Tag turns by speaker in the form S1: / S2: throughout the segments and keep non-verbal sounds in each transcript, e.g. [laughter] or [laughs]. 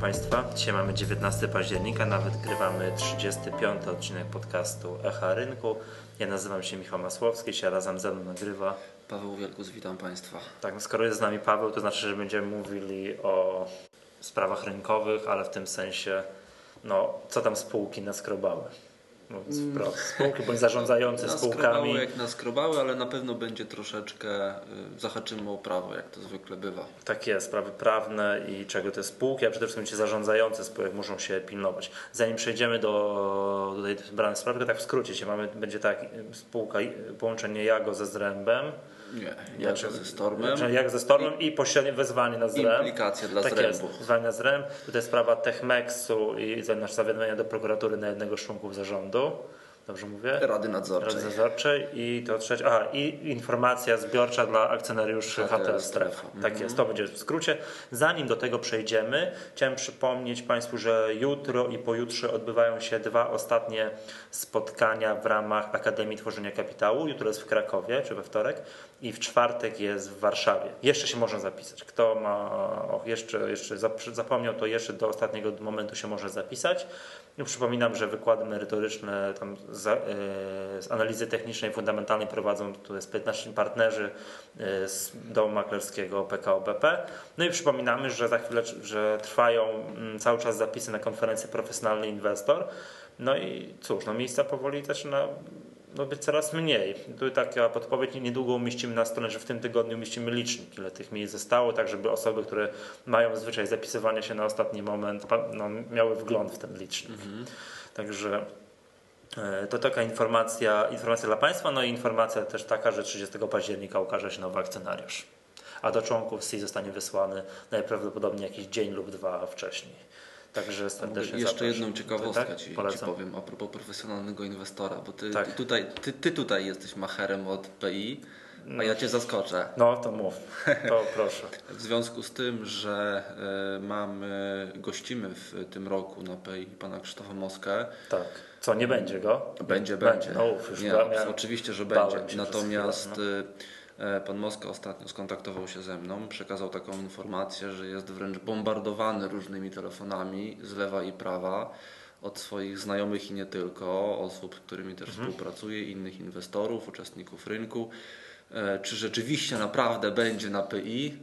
S1: Państwa. Dzisiaj mamy 19 października, nawet grywamy 35 odcinek podcastu Echa Rynku. Ja nazywam się Michał Masłowski, dzisiaj razem ze mną nagrywa.
S2: Paweł Wielkus, witam Państwa.
S1: Tak, no skoro jest z nami Paweł, to znaczy, że będziemy mówili o sprawach rynkowych, ale w tym sensie, no, co tam spółki naskrobały. Mówiąc wprost, spółki bądź zarządzające spółkami.
S2: Naskrobały jak naskrobały, ale na pewno będzie troszeczkę, y, zahaczymy o prawo, jak to zwykle bywa.
S1: Takie sprawy prawne i czego te spółki, a przede wszystkim ci zarządzający spółek muszą się pilnować. Zanim przejdziemy do, do tej wybranej sprawy, to tak w skrócie, dzisiaj mamy, będzie tak spółka, połączenie Jago ze Zrębem,
S2: Nie, jak
S1: Znaczy,
S2: ze Stormem.
S1: Znaczy, jak ze Stormem i pośrednie wezwanie na Zrem.
S2: Implikacje dla
S1: tak
S2: Zrębu.
S1: jest, wezwanie na Zrem. Tutaj sprawa Techmexu i nasze zawiadomienia do prokuratury na jednego z członków zarządu. Dobrze mówię?
S2: Rady Nadzorczej.
S1: Rady Nadzorczej i to trzecie, a i informacja zbiorcza dla akcjonariuszy
S2: HTL.
S1: Strefa. Tak
S2: Mhm.
S1: jest, to będzie w skrócie. Zanim do tego przejdziemy, chciałem przypomnieć Państwu, że jutro i pojutrze odbywają się dwa ostatnie spotkania w ramach Akademii Tworzenia Kapitału. Jutro jest w Krakowie, czy we wtorek i w czwartek jest w Warszawie. Jeszcze się można zapisać. Kto ma o, jeszcze, jeszcze zap- zapomniał, to jeszcze do ostatniego momentu się może zapisać. No, przypominam, że wykłady merytoryczne tam z, e, z analizy technicznej, fundamentalnej prowadzą tu jest 15 partnerzy e, z domu maklerskiego PKO BP. No i przypominamy, że za chwilę, że trwają mm, cały czas zapisy na konferencję Profesjonalny Inwestor. No i cóż, no miejsca powoli zaczyna no być coraz mniej. Tu taka podpowiedź, niedługo umieścimy na stronie, że w tym tygodniu umieścimy licznik, ile tych miejsc zostało, tak żeby osoby, które mają zwyczaj zapisywania się na ostatni moment, no, miały wgląd w ten licznik. Także e, to taka informacja, informacja dla Państwa, no i informacja też taka, że 30 października ukaże się nowy akcjonariusz. A do członków SI zostanie wysłany najprawdopodobniej jakiś dzień lub dwa wcześniej. Także serdecznie
S2: Jeszcze
S1: zapraszam.
S2: jedną ciekawostkę
S1: Tak?
S2: ci, ci powiem a propos profesjonalnego inwestora, bo ty,
S1: Tak.
S2: ty, tutaj, ty, ty tutaj jesteś macherem od PI, a ja cię zaskoczę.
S1: No to mów, to proszę. [laughs]
S2: W związku z tym, że y, mamy, gościmy w tym roku na PI pana Krzysztofa Moskę,
S1: Tak. Co, nie będzie go?
S2: Będzie, będzie.
S1: No, uf, już
S2: Nie,
S1: miałem-
S2: oczywiście, że będzie. Natomiast y, e, pan Moska ostatnio skontaktował się ze mną, przekazał taką informację, że jest wręcz bombardowany różnymi telefonami z lewa i prawa od swoich znajomych i nie tylko, osób, z którymi też
S1: Mhm.
S2: współpracuje, innych inwestorów, uczestników rynku. E, Czy rzeczywiście naprawdę będzie na PI?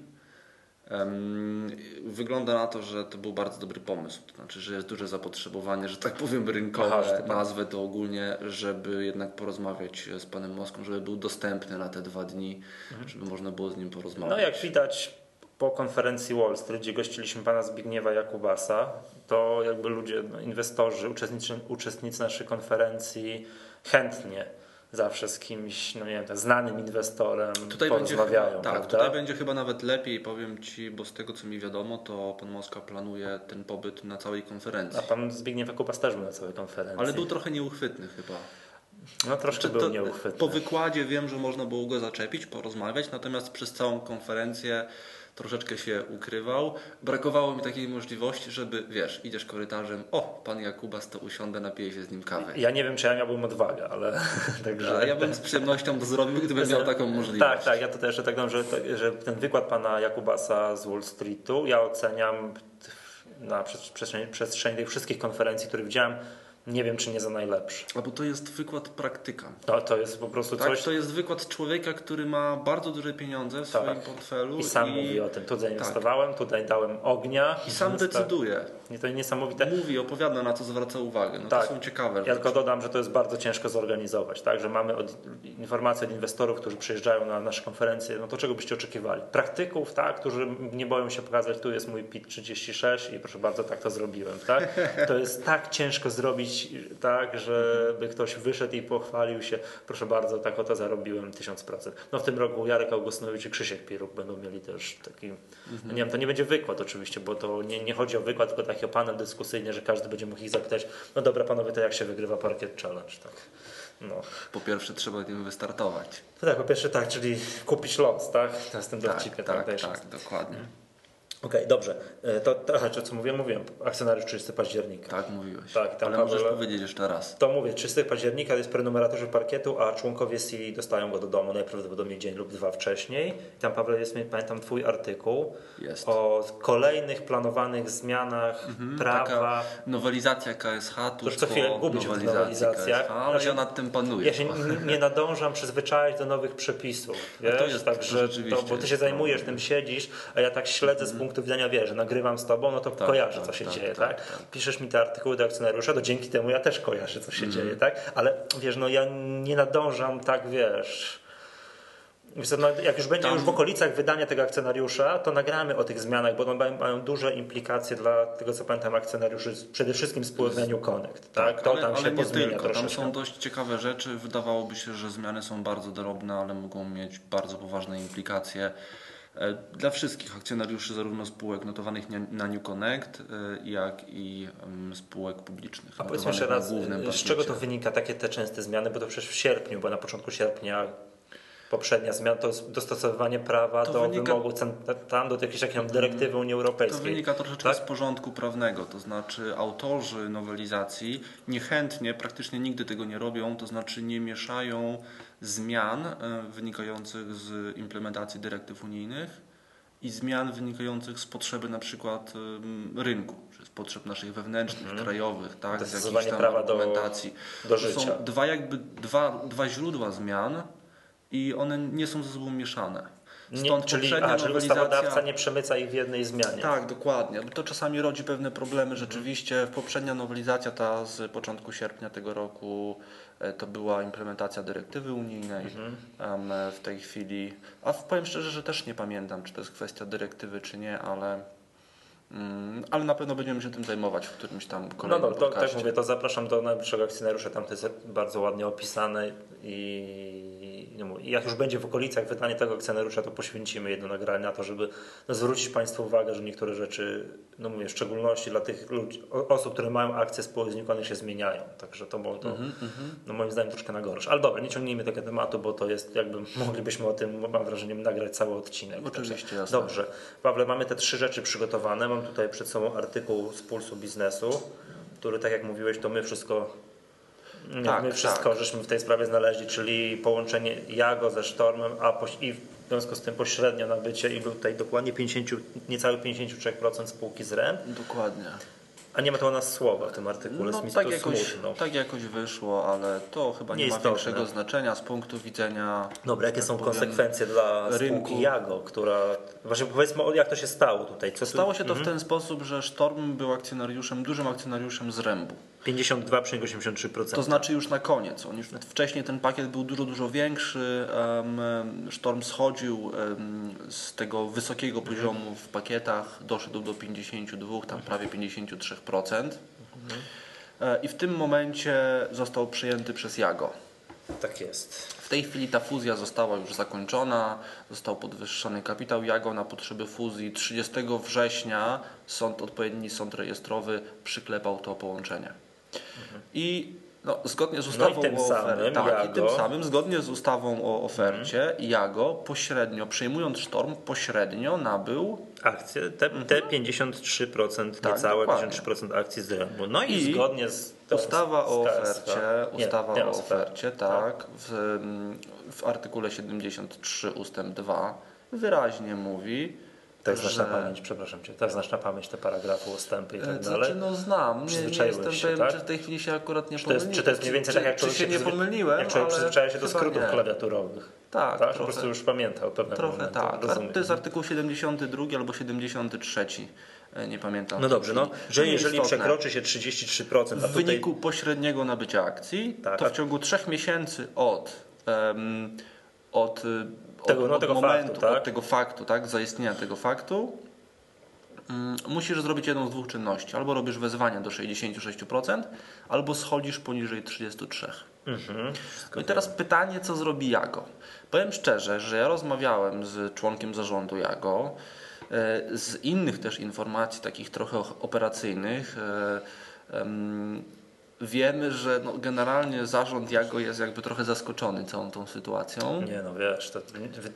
S2: Wygląda na to, że to był bardzo dobry pomysł. To znaczy, że jest duże zapotrzebowanie, że tak powiem, rynkowe,
S1: Aha, tak.
S2: nazwę to ogólnie, żeby jednak porozmawiać z panem Moską, żeby był dostępny na te dwa dni, żeby można było z nim porozmawiać.
S1: No jak widać po konferencji Wall Street, gdzie gościliśmy pana Zbigniewa Jakubasa, to jakby ludzie, no, inwestorzy, uczestnicy, uczestnicy naszej konferencji chętnie zawsze z kimś, no nie wiem, tak znanym inwestorem
S2: Tutaj będzie,
S1: porozmawiają,
S2: chyba, tak,
S1: prawda?
S2: tutaj będzie chyba nawet lepiej, powiem Ci, bo z tego co mi wiadomo, to pan Moska planuje ten pobyt na całej konferencji.
S1: A pan Zbigniew Jakubas też był na całej konferencji.
S2: Ale był trochę nieuchwytny chyba.
S1: No troszkę
S2: Znaczy,
S1: był nieuchwytny.
S2: Po wykładzie wiem, że można było go zaczepić, porozmawiać, natomiast przez całą konferencję troszeczkę się ukrywał. Brakowało mi takiej możliwości, żeby, wiesz, idziesz korytarzem, o, pan Jakubas, to usiądę, napiję się z nim kawy.
S1: Ja nie wiem, czy ja miałbym odwagę, ale [laughs] także...
S2: Ja bym z przyjemnością to zrobił, gdybym miał taką możliwość.
S1: Tak, tak, ja to też tak że, że ten wykład pana Jakubasa z Wall Streetu ja oceniam na przes- przestrzeni, przestrzeni tych wszystkich konferencji, które widziałem, nie wiem, czy nie za najlepszy.
S2: A bo to jest wykład praktyka.
S1: No, to jest po prostu
S2: Tak,
S1: coś...
S2: to jest wykład człowieka, który ma bardzo duże pieniądze w
S1: Tak.
S2: swoim portfelu
S1: I sam mówi o tym, tu zainwestowałem, tutaj dałem ognia.
S2: i sam
S1: tak,
S2: decyduje.
S1: nie, to niesamowite.
S2: Mówi, opowiada, na co zwraca uwagę. No
S1: Tak.
S2: to są ciekawe
S1: Ja tylko dodam, że to jest bardzo ciężko zorganizować, tak? że mamy od, informacje od inwestorów, którzy przyjeżdżają na nasze konferencje, no to czego byście oczekiwali? Praktyków, tak? którzy nie boją się pokazać, tu jest mój PIT 36 i proszę bardzo, tak to zrobiłem. Tak? To jest tak ciężko zrobić, tak, żeby ktoś wyszedł i pochwalił się, proszę bardzo, tak oto zarobiłem 1000%. No w tym roku Jarek Augustynowicz i Krzysiek Piruk będą mieli też taki, no nie wiem, to nie będzie wykład oczywiście, bo to nie, nie chodzi o wykład, tylko taki o panel dyskusyjny, że każdy będzie mógł ich zapytać, no dobra panowie, to jak się wygrywa Parkiet Challenge, tak. No.
S2: Po pierwsze trzeba tym wystartować.
S1: To tak, po pierwsze tak, czyli kupić los, tak? To jest ten
S2: Tak,
S1: dowcipie,
S2: tak,
S1: też
S2: tak,
S1: jest.
S2: dokładnie.
S1: Okej, dobrze. E, To, to, aha, co mówiłem? Mówiłem. Akcjonariusz 30 października.
S2: Tak, mówiłeś.
S1: Tak, tam
S2: Ale możesz
S1: Paweł-
S2: powiedzieć jeszcze raz.
S1: To mówię, 30 października jest prenumeratorzy parkietu, a członkowie CI dostają go do domu najprawdopodobniej dzień lub dwa wcześniej. Tam, Paweł, jest, pamiętam, Twój artykuł
S2: Jest.
S1: o kolejnych planowanych zmianach prawa.
S2: Taka nowelizacja KSH
S1: To już co chwilę gubię się w nowelizacjach.
S2: KSH, ale
S1: Znaczy,
S2: ja nad tym panuję.
S1: Ja się nie nadążam przyzwyczaić do nowych przepisów. Wiesz?
S2: to jest- to
S1: Także
S2: rzeczywiście
S1: bo ty się zajmujesz
S2: problem.
S1: tym, siedzisz, a ja tak śledzę z punktu widzenia, wiesz, że nagrywam z tobą, no to kojarzę,
S2: tak,
S1: co się
S2: tak,
S1: dzieje,
S2: tak,
S1: tak,
S2: tak.
S1: Piszesz mi te artykuły do akcjonariusza, to dzięki temu ja też kojarzę, co się
S2: Mhm.
S1: dzieje, tak? Ale wiesz, no ja nie nadążam tak, wiesz... No, jak już będzie
S2: Tam-
S1: już w okolicach wydania tego akcjonariusza, to nagramy o tych zmianach, bo one mają- mają duże implikacje dla tego, co pamiętam, akcjonariuszy, przede wszystkim New Connect. Tak? To
S2: ale,
S1: tam
S2: ale
S1: się
S2: nie tylko. Tam są dość ciekawe rzeczy. Wydawałoby się, że zmiany są bardzo drobne, ale mogą mieć bardzo poważne implikacje dla wszystkich akcjonariuszy, zarówno spółek notowanych na New Connect, e, jak i em, spółek publicznych.
S1: A powiedz mi
S2: notowanych
S1: jeszcze raz, z czego to wynika takie te częste zmiany? Bo to przecież w sierpniu, bo na początku sierpnia poprzednia zmiana to jest dostosowanie prawa
S2: To
S1: do
S2: wynika-
S1: wymogów cen- tam, do jakiejś takiej tam dyrektywy Unii
S2: To
S1: Europejskiej.
S2: wynika troszeczkę
S1: tak?
S2: z porządku prawnego, to znaczy autorzy nowelizacji niechętnie, praktycznie nigdy tego nie robią, to znaczy nie mieszają zmian e, wynikających z implementacji dyrektyw unijnych i zmian wynikających z potrzeby na przykład em, rynku, czy z potrzeb naszych wewnętrznych, krajowych, tak, z
S1: Mhm. Dostosowanie
S2: tam
S1: prawa do-
S2: argumentacji.
S1: do
S2: To
S1: życia.
S2: są dwa jakby dwa, dwa źródła zmian i one nie są ze sobą mieszane.
S1: Nie,
S2: Stąd
S1: czyli,
S2: poprzednia
S1: a, czyli ustawodawca nie przemyca ich w jednej zmianie.
S2: tak, dokładnie. To czasami rodzi pewne problemy. Rzeczywiście poprzednia nowelizacja, ta z początku sierpnia tego roku, e, to była implementacja dyrektywy unijnej. E, W tej chwili, a powiem szczerze, że też nie pamiętam, czy to jest kwestia dyrektywy, czy nie, ale, mm, ale na pewno będziemy się tym zajmować w którymś tam
S1: No
S2: kolejnym
S1: dobra, to, tak mówię, to zapraszam do najbliższego akcjonariusza, tam to jest bardzo ładnie opisane i no jak już będzie w okolicach wydanie tego akcjonariusza, to poświęcimy jedno nagranie na to, żeby no, zwrócić Państwu uwagę, że niektóre rzeczy, no mówię, w szczególności dla tych ludzi, osób, które mają akcje spółek znikłych się zmieniają, także to, było to
S2: Mhm,
S1: no, moim zdaniem troszkę na gorsze. Ale dobra, nie ciągnijmy tego tematu, bo to jest jakby, moglibyśmy o tym, mam wrażenie, nagrać cały odcinek.
S2: Oczywiście,
S1: Także,
S2: jasne.
S1: Dobrze. Pawle, mamy te trzy rzeczy przygotowane. Mam tutaj przed sobą artykuł z Pulsu Biznesu, który, tak jak mówiłeś, to my wszystko,
S2: Tak,
S1: my wszystko
S2: tak.
S1: żeśmy w tej sprawie znaleźli, czyli połączenie Jago ze Sztormem, a poś- i w związku z tym pośrednio nabycie i był tutaj dokładnie 50, niecałych 53% spółki z REM,
S2: Dokładnie.
S1: a nie ma to u nas słowa w tym artykule, mi
S2: tak, jakoś,
S1: smutno.
S2: tak jakoś wyszło, ale to chyba nie, ma
S1: Nieistotne.
S2: większego znaczenia z punktu widzenia
S1: Dobra, jakie
S2: tak
S1: są
S2: powiem,
S1: konsekwencje dla
S2: rynku.
S1: spółki Jago, która... Właśnie powiedzmy, o, jak to się stało tutaj. Co
S2: Stało się to w ten sposób, że Storm był akcjonariuszem, dużym akcjonariuszem z Rębu.
S1: 52,83%.
S2: To znaczy już na koniec. On już wcześniej ten pakiet był dużo, dużo większy. em, Storm schodził z tego wysokiego poziomu w pakietach, doszedł do 52, tam prawie 53%. E, I w tym momencie został przyjęty przez Jago.
S1: Tak jest.
S2: W tej chwili ta fuzja została już zakończona, został podwyższony kapitał Jago na potrzeby fuzji. 30 września sąd, odpowiedni sąd rejestrowy przyklepał to połączenie. I no, zgodnie z ustawą
S1: Mhm. tym
S2: o
S1: samym
S2: ofercie, tak, i
S1: Jago-
S2: tym samym, zgodnie z ustawą o ofercie,
S1: Mhm.
S2: Jago pośrednio, przejmując Sztorm, pośrednio nabył
S1: Akcje, te, te 53%,
S2: Tak,
S1: niecałe
S2: dokładnie.
S1: 53% akcji z rynku. No i,
S2: I
S1: zgodnie z
S2: Ustawa o ofercie,
S1: nie,
S2: ustawa o ofercie, tak, w, mm, w artykule 73 ustęp 2 wyraźnie mówi,
S1: Tak znasz
S2: że...
S1: na pamięć, przepraszam Cię, tak znasz na pamięć te paragrafy, ustępy i tak
S2: E,
S1: dalej.
S2: Znaczy, no znam, nie, nie jestem
S1: się,
S2: pewien,
S1: tak?
S2: czy w tej chwili się akurat nie
S1: Czy to jest,
S2: pomyliłem.
S1: czy to jest mniej więcej tak jak
S2: czy,
S1: człowiek
S2: czy się nie pomyliłem,
S1: Jak człowiek przyzwyczaja się do skrótów
S2: nie.
S1: klawiaturowych.
S2: Tak,
S1: tak? Po
S2: trochę.
S1: prostu już pamiętał pewne
S2: Trochę
S1: momenty.
S2: tak.
S1: Rozumiem.
S2: To jest artykuł 72 albo 73, e, nie pamiętam.
S1: No dobrze, no, że jeżeli
S2: nieistotne.
S1: przekroczy się 33%, a
S2: W
S1: tutaj
S2: wyniku pośredniego nabycia akcji,
S1: Tak,
S2: to w ciągu trzech miesięcy od, em, od,
S1: Tego-
S2: od,
S1: no,
S2: od
S1: tego
S2: momentu,
S1: faktu, tak?
S2: od tego faktu, tak, zaistnienia tego faktu, mm, musisz zrobić jedną z dwóch czynności. Albo robisz wezwanie do 66%, albo schodzisz poniżej 33%.
S1: Mhm.
S2: No i teraz pytanie, co zrobi Jago? Powiem szczerze, że ja rozmawiałem z członkiem zarządu Jago, e, z innych też informacji, takich trochę operacyjnych. Em, wiemy, że no, generalnie zarząd Jago jest jakby trochę zaskoczony całą tą sytuacją.
S1: Nie no wiesz, to,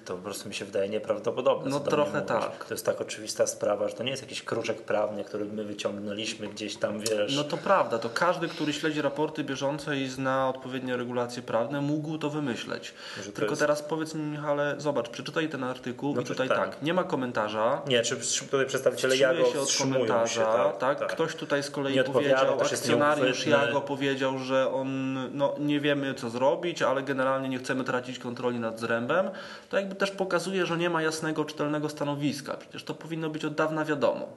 S1: to po prostu mi się wydaje nieprawdopodobne.
S2: No trochę tak.
S1: To jest tak oczywista sprawa, że to nie jest jakiś kruczek prawny, który my wyciągnęliśmy gdzieś tam, wiesz.
S2: No to prawda, to każdy, który śledzi raporty bieżące i zna odpowiednie regulacje prawne, mógł to wymyśleć.
S1: To
S2: Tylko
S1: jest-
S2: teraz powiedz mi, Michale, zobacz, przeczytaj ten artykuł
S1: No
S2: i tutaj tak, nie ma komentarza.
S1: Nie, czy tutaj przedstawiciele Jago
S2: się od komentarza,
S1: się,
S2: tak, Ktoś tutaj z kolei
S1: Nie
S2: powiedział, akcjonariusz
S1: nieuchwytny.
S2: Jago powiedział, że on, no nie wiemy co zrobić, ale generalnie nie chcemy tracić kontroli nad zrębem. To jakby też pokazuje, że nie ma jasnego, czytelnego stanowiska. Przecież to powinno być od dawna wiadomo.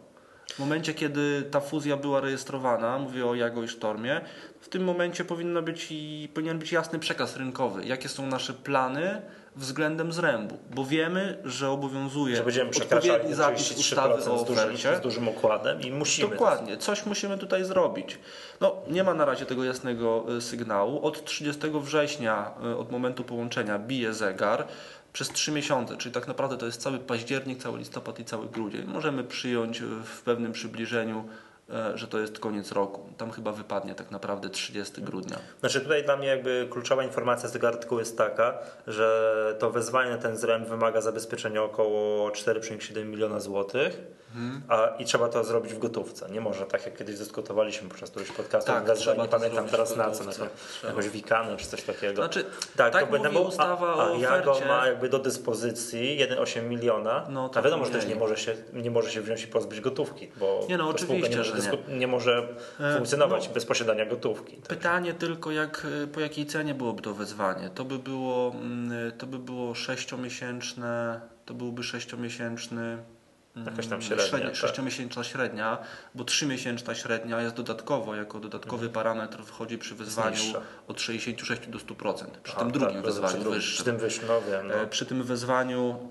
S2: W momencie, kiedy ta fuzja była rejestrowana, mówię o Jago i Sztormie, w tym momencie powinno być i, powinien być jasny przekaz rynkowy. Jakie są nasze plany względem zrębu? Bo wiemy, że obowiązuje
S1: że będziemy
S2: odpowiedni zapis
S1: 33%
S2: ustawy o
S1: z dużym,
S2: ofercie.
S1: z dużym okładem i musimy.
S2: Dokładnie, coś musimy tutaj zrobić. No, nie ma na razie tego jasnego y, sygnału. Od 30 września, y, od momentu połączenia, bije zegar przez 3 miesiące, czyli tak naprawdę to jest cały październik, cały listopad i cały grudzień. Możemy przyjąć w pewnym przybliżeniu, że to jest koniec roku. Tam chyba wypadnie tak naprawdę 30 grudnia.
S1: Znaczy tutaj dla mnie jakby kluczowa informacja z tego artykułu jest taka, że to wezwanie na ten zręb wymaga zabezpieczenia około 4,7 miliona złotych
S2: Mhm.
S1: a, i trzeba to zrobić w gotówce. Nie może tak jak kiedyś dyskutowaliśmy podczas któregoś podcastu,
S2: Tak, trzeba
S1: nie pamiętam teraz na co, na to, jakąś wikanę czy coś takiego.
S2: Znaczy,
S1: tak,
S2: tak
S1: to będę mógł-
S2: ustawa
S1: a, a Jago ma jakby do dyspozycji 1,8 miliona,
S2: No, to
S1: a wiadomo, że też nie może, się, nie może się wziąć i pozbyć gotówki, bo
S2: Nie no, oczywiście, że nie.
S1: może
S2: E,
S1: funkcjonować
S2: no.
S1: bez posiadania gotówki.
S2: Pytanie tylko, jak, y, po jakiej cenie byłoby to wezwanie? To by było, mm, to by było sześciomiesięczne, to byłby sześciomiesięczny. mm,
S1: Jakaś tam średnia, tak.
S2: Sześciomiesięczna średnia, bo trzymiesięczna średnia jest dodatkowo, jako dodatkowy parametr wchodzi przy wezwaniu
S1: Mhm. niższa.
S2: od 66 do 100%. Przy
S1: A,
S2: tym drugim
S1: tak,
S2: wezwaniu
S1: przy,
S2: wyższym.
S1: Przy tym no wiem. No.
S2: E, Przy tym wezwaniu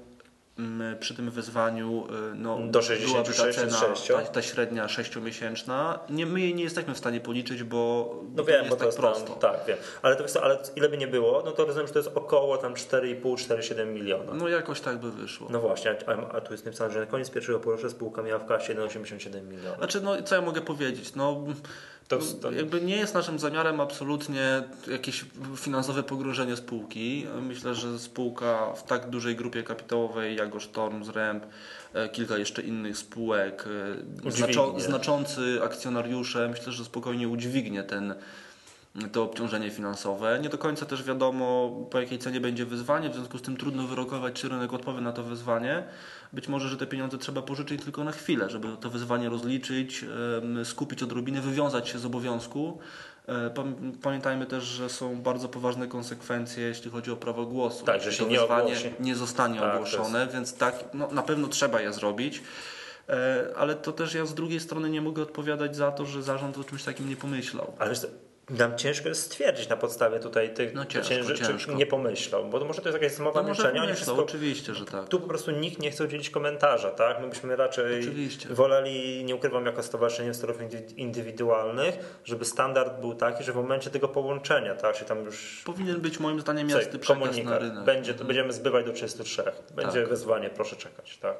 S2: przy tym wezwaniu e, no,
S1: Do 60,
S2: byłaby ta cena,
S1: 66.
S2: ta, ta średnia sześciomiesięczna. Nie, my jej nie jesteśmy w stanie policzyć, bo, bo
S1: No
S2: to
S1: wiem,
S2: nie
S1: bo
S2: jest
S1: to
S2: tak
S1: jest
S2: prosto.
S1: Tam, tak, wiem. Ale to ale ile by nie było, no to rozumiem, że to jest około tam 4,5-4,7 miliona.
S2: No jakoś tak by wyszło.
S1: No właśnie, a, a tu jest napisane, że na koniec pierwszego półrocza spółka miała w kasie 1,87 miliona.
S2: Znaczy, no co ja mogę powiedzieć? No,
S1: To, to,
S2: jakby nie jest naszym zamiarem absolutnie jakieś finansowe pogrążenie spółki. Myślę, że spółka w tak dużej grupie kapitałowej jak Sztorm, Zręb, e, kilka jeszcze innych spółek, e, znaczący akcjonariusze, myślę, że spokojnie udźwignie ten to obciążenie finansowe. Nie do końca też wiadomo, po jakiej cenie będzie wyzwanie, w związku z tym trudno wyrokować, czy rynek odpowie na to wyzwanie. Być może, że te pieniądze trzeba pożyczyć tylko na chwilę, żeby to wyzwanie rozliczyć, skupić odrobinę, wywiązać się z obowiązku. E, pam- Pamiętajmy też, że są bardzo poważne konsekwencje, jeśli chodzi o prawo głosu.
S1: Tak, że się
S2: to
S1: nie
S2: wyzwanie
S1: ogłosi.
S2: nie zostanie
S1: Tak,
S2: ogłoszone, więc tak, no, na pewno trzeba je zrobić. E, Ale to też ja z drugiej strony nie mogę odpowiadać za to, że zarząd o czymś takim nie pomyślał.
S1: ale wiesz nam ciężko jest stwierdzić na podstawie tutaj tych
S2: No ciężko,
S1: czy nie pomyślał, bo to może to jest jakaś zmowa
S2: No
S1: milczenia, oni wszystko
S2: oczywiście, że tak.
S1: Tu po prostu nikt nie chce udzielić komentarza, tak? My byśmy raczej
S2: Oczywiście.
S1: woleli, nie ukrywam, jako Stowarzyszenie Storów Indy- Indywidualnych, żeby standard był taki, że w momencie tego połączenia, tak, się tam już
S2: Powinien być moim zdaniem jasny przekaz na
S1: komunikat,
S2: rynek.
S1: będzie, to będziemy zbywać do 33, będzie
S2: Tak.
S1: wezwanie, proszę czekać, tak?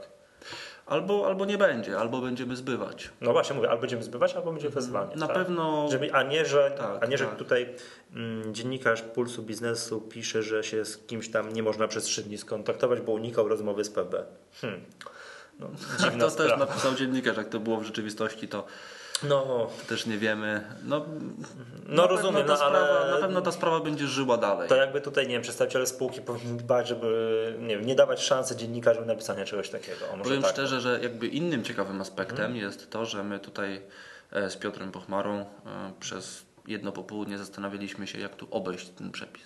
S2: Albo, albo nie będzie, albo będziemy zbywać.
S1: No właśnie mówię, albo będziemy zbywać, albo będzie wezwanie.
S2: Na
S1: tak?
S2: pewno
S1: Żeby, a nie, że,
S2: Tak,
S1: a nie, że
S2: tak.
S1: tutaj mm, dziennikarz Pulsu Biznesu pisze, że się z kimś tam nie można przez trzy dni skontaktować, bo unikał rozmowy z PB. Hmm. No, [laughs]
S2: to też
S1: sprawa.
S2: napisał dziennikarz, jak to było w rzeczywistości, to
S1: No,
S2: też nie wiemy. No,
S1: no
S2: na
S1: rozumiem, no,
S2: ta
S1: ale
S2: sprawa, na pewno ta sprawa będzie żyła dalej.
S1: to jakby tutaj, nie wiem, przedstawiciele spółki powinni dbać, żeby nie, wiem, nie dawać szansy dziennikarzom na napisanie czegoś takiego. O,
S2: Powiem
S1: tak.
S2: szczerze, że jakby innym ciekawym aspektem jest to, że my tutaj e, z Piotrem Pochmarą e, przez jedno popołudnie zastanawialiśmy się, jak tu obejść ten przepis.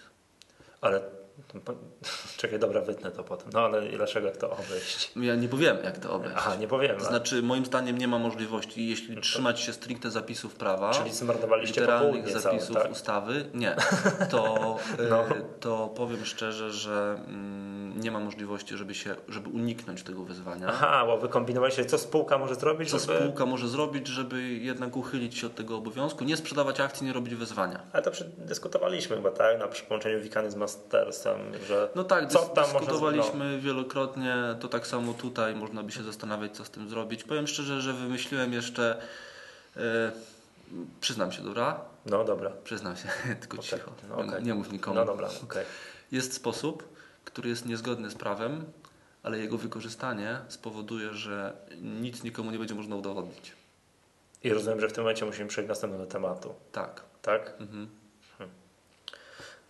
S1: Ale, [laughs] czekaj, dobra, wytnę to potem. No ale dlaczego jak to obejść?
S2: Ja nie powiem, jak to obejść.
S1: Aha, nie powiem.
S2: To znaczy, moim zdaniem nie ma możliwości, jeśli trzymać się stricte zapisów prawa,
S1: Czyli zmarnowaliście
S2: literalnych zapisów
S1: całe, tak?
S2: ustawy, nie, [laughs] to, e,
S1: No.
S2: to powiem szczerze, że mm, nie ma możliwości, żeby, się, żeby uniknąć tego wyzwania.
S1: Aha, bo wy kombinowaliście, co spółka może zrobić,
S2: Co
S1: żeby...
S2: spółka może zrobić, żeby jednak uchylić się od tego obowiązku, nie sprzedawać akcji, nie robić wyzwania.
S1: Ale to przy- dyskutowaliśmy chyba, tak? Na połączeniu Wikany z Że
S2: No tak,
S1: co tam
S2: dyskutowaliśmy wielokrotnie, to tak samo tutaj można by się zastanawiać, co z tym zrobić. Powiem szczerze, że wymyśliłem jeszcze, e, przyznam się, dobra?
S1: No dobra.
S2: Przyznam się, [laughs] tylko
S1: Okej,
S2: cicho.
S1: no okej.
S2: Nie mów nikomu.
S1: No dobra, okej.
S2: Jest sposób, który jest niezgodny z prawem, ale jego wykorzystanie spowoduje, że nic nikomu nie będzie można udowodnić.
S1: I rozumiem, że w tym momencie musimy przejść do następnego tematu.
S2: Tak.
S1: Tak?
S2: Mhm.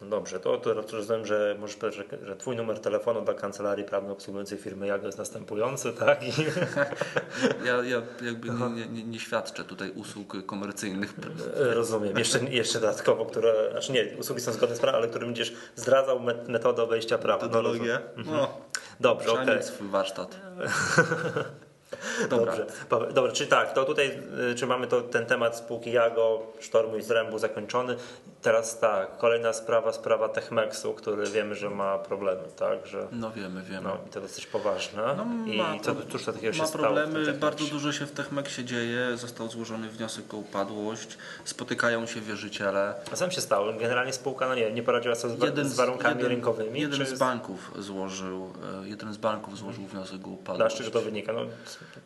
S1: No dobrze, to, to rozumiem, że możesz powiedzieć, że, że Twój numer telefonu dla kancelarii prawnej obsługującej firmy Jago jest następujący, tak? I, [laughs]
S2: Ja, ja jakby nie, nie, nie, nie świadczę tutaj usług komercyjnych.
S1: rozumiem. Jeszcze, jeszcze dodatkowo, które, znaczy nie, usługi są zgodne z prawem, ale którym będziesz zdradzał met- metodę obejścia prawa. No,
S2: Metodologię. No,
S1: Dobrze, okej.
S2: mieć swój warsztat. [laughs] Dobra.
S1: Dobrze. Dobra, czy tak, to tutaj, y, czy mamy to, ten temat spółki Jago, Sztormu i Zrębu zakończony. Teraz tak, kolejna sprawa, sprawa Techmexu, który wiemy, że ma problemy, tak, że
S2: No wiemy, wiemy.
S1: no, i to dosyć poważne.
S2: No,
S1: I
S2: ma
S1: co, cóż to takiego się
S2: Ma
S1: stało? tym
S2: problemy,
S1: Techmexie?
S2: bardzo dużo się w Techmeksie dzieje. Został złożony wniosek o upadłość. Spotykają się wierzyciele.
S1: A tam się stało? Generalnie spółka, no nie nie poradziła sobie z, wa- z warunkami
S2: jeden,
S1: rynkowymi?
S2: Jeden z banków złożył, e, jeden z banków złożył wniosek o upadłość.
S1: czego to wynika? No,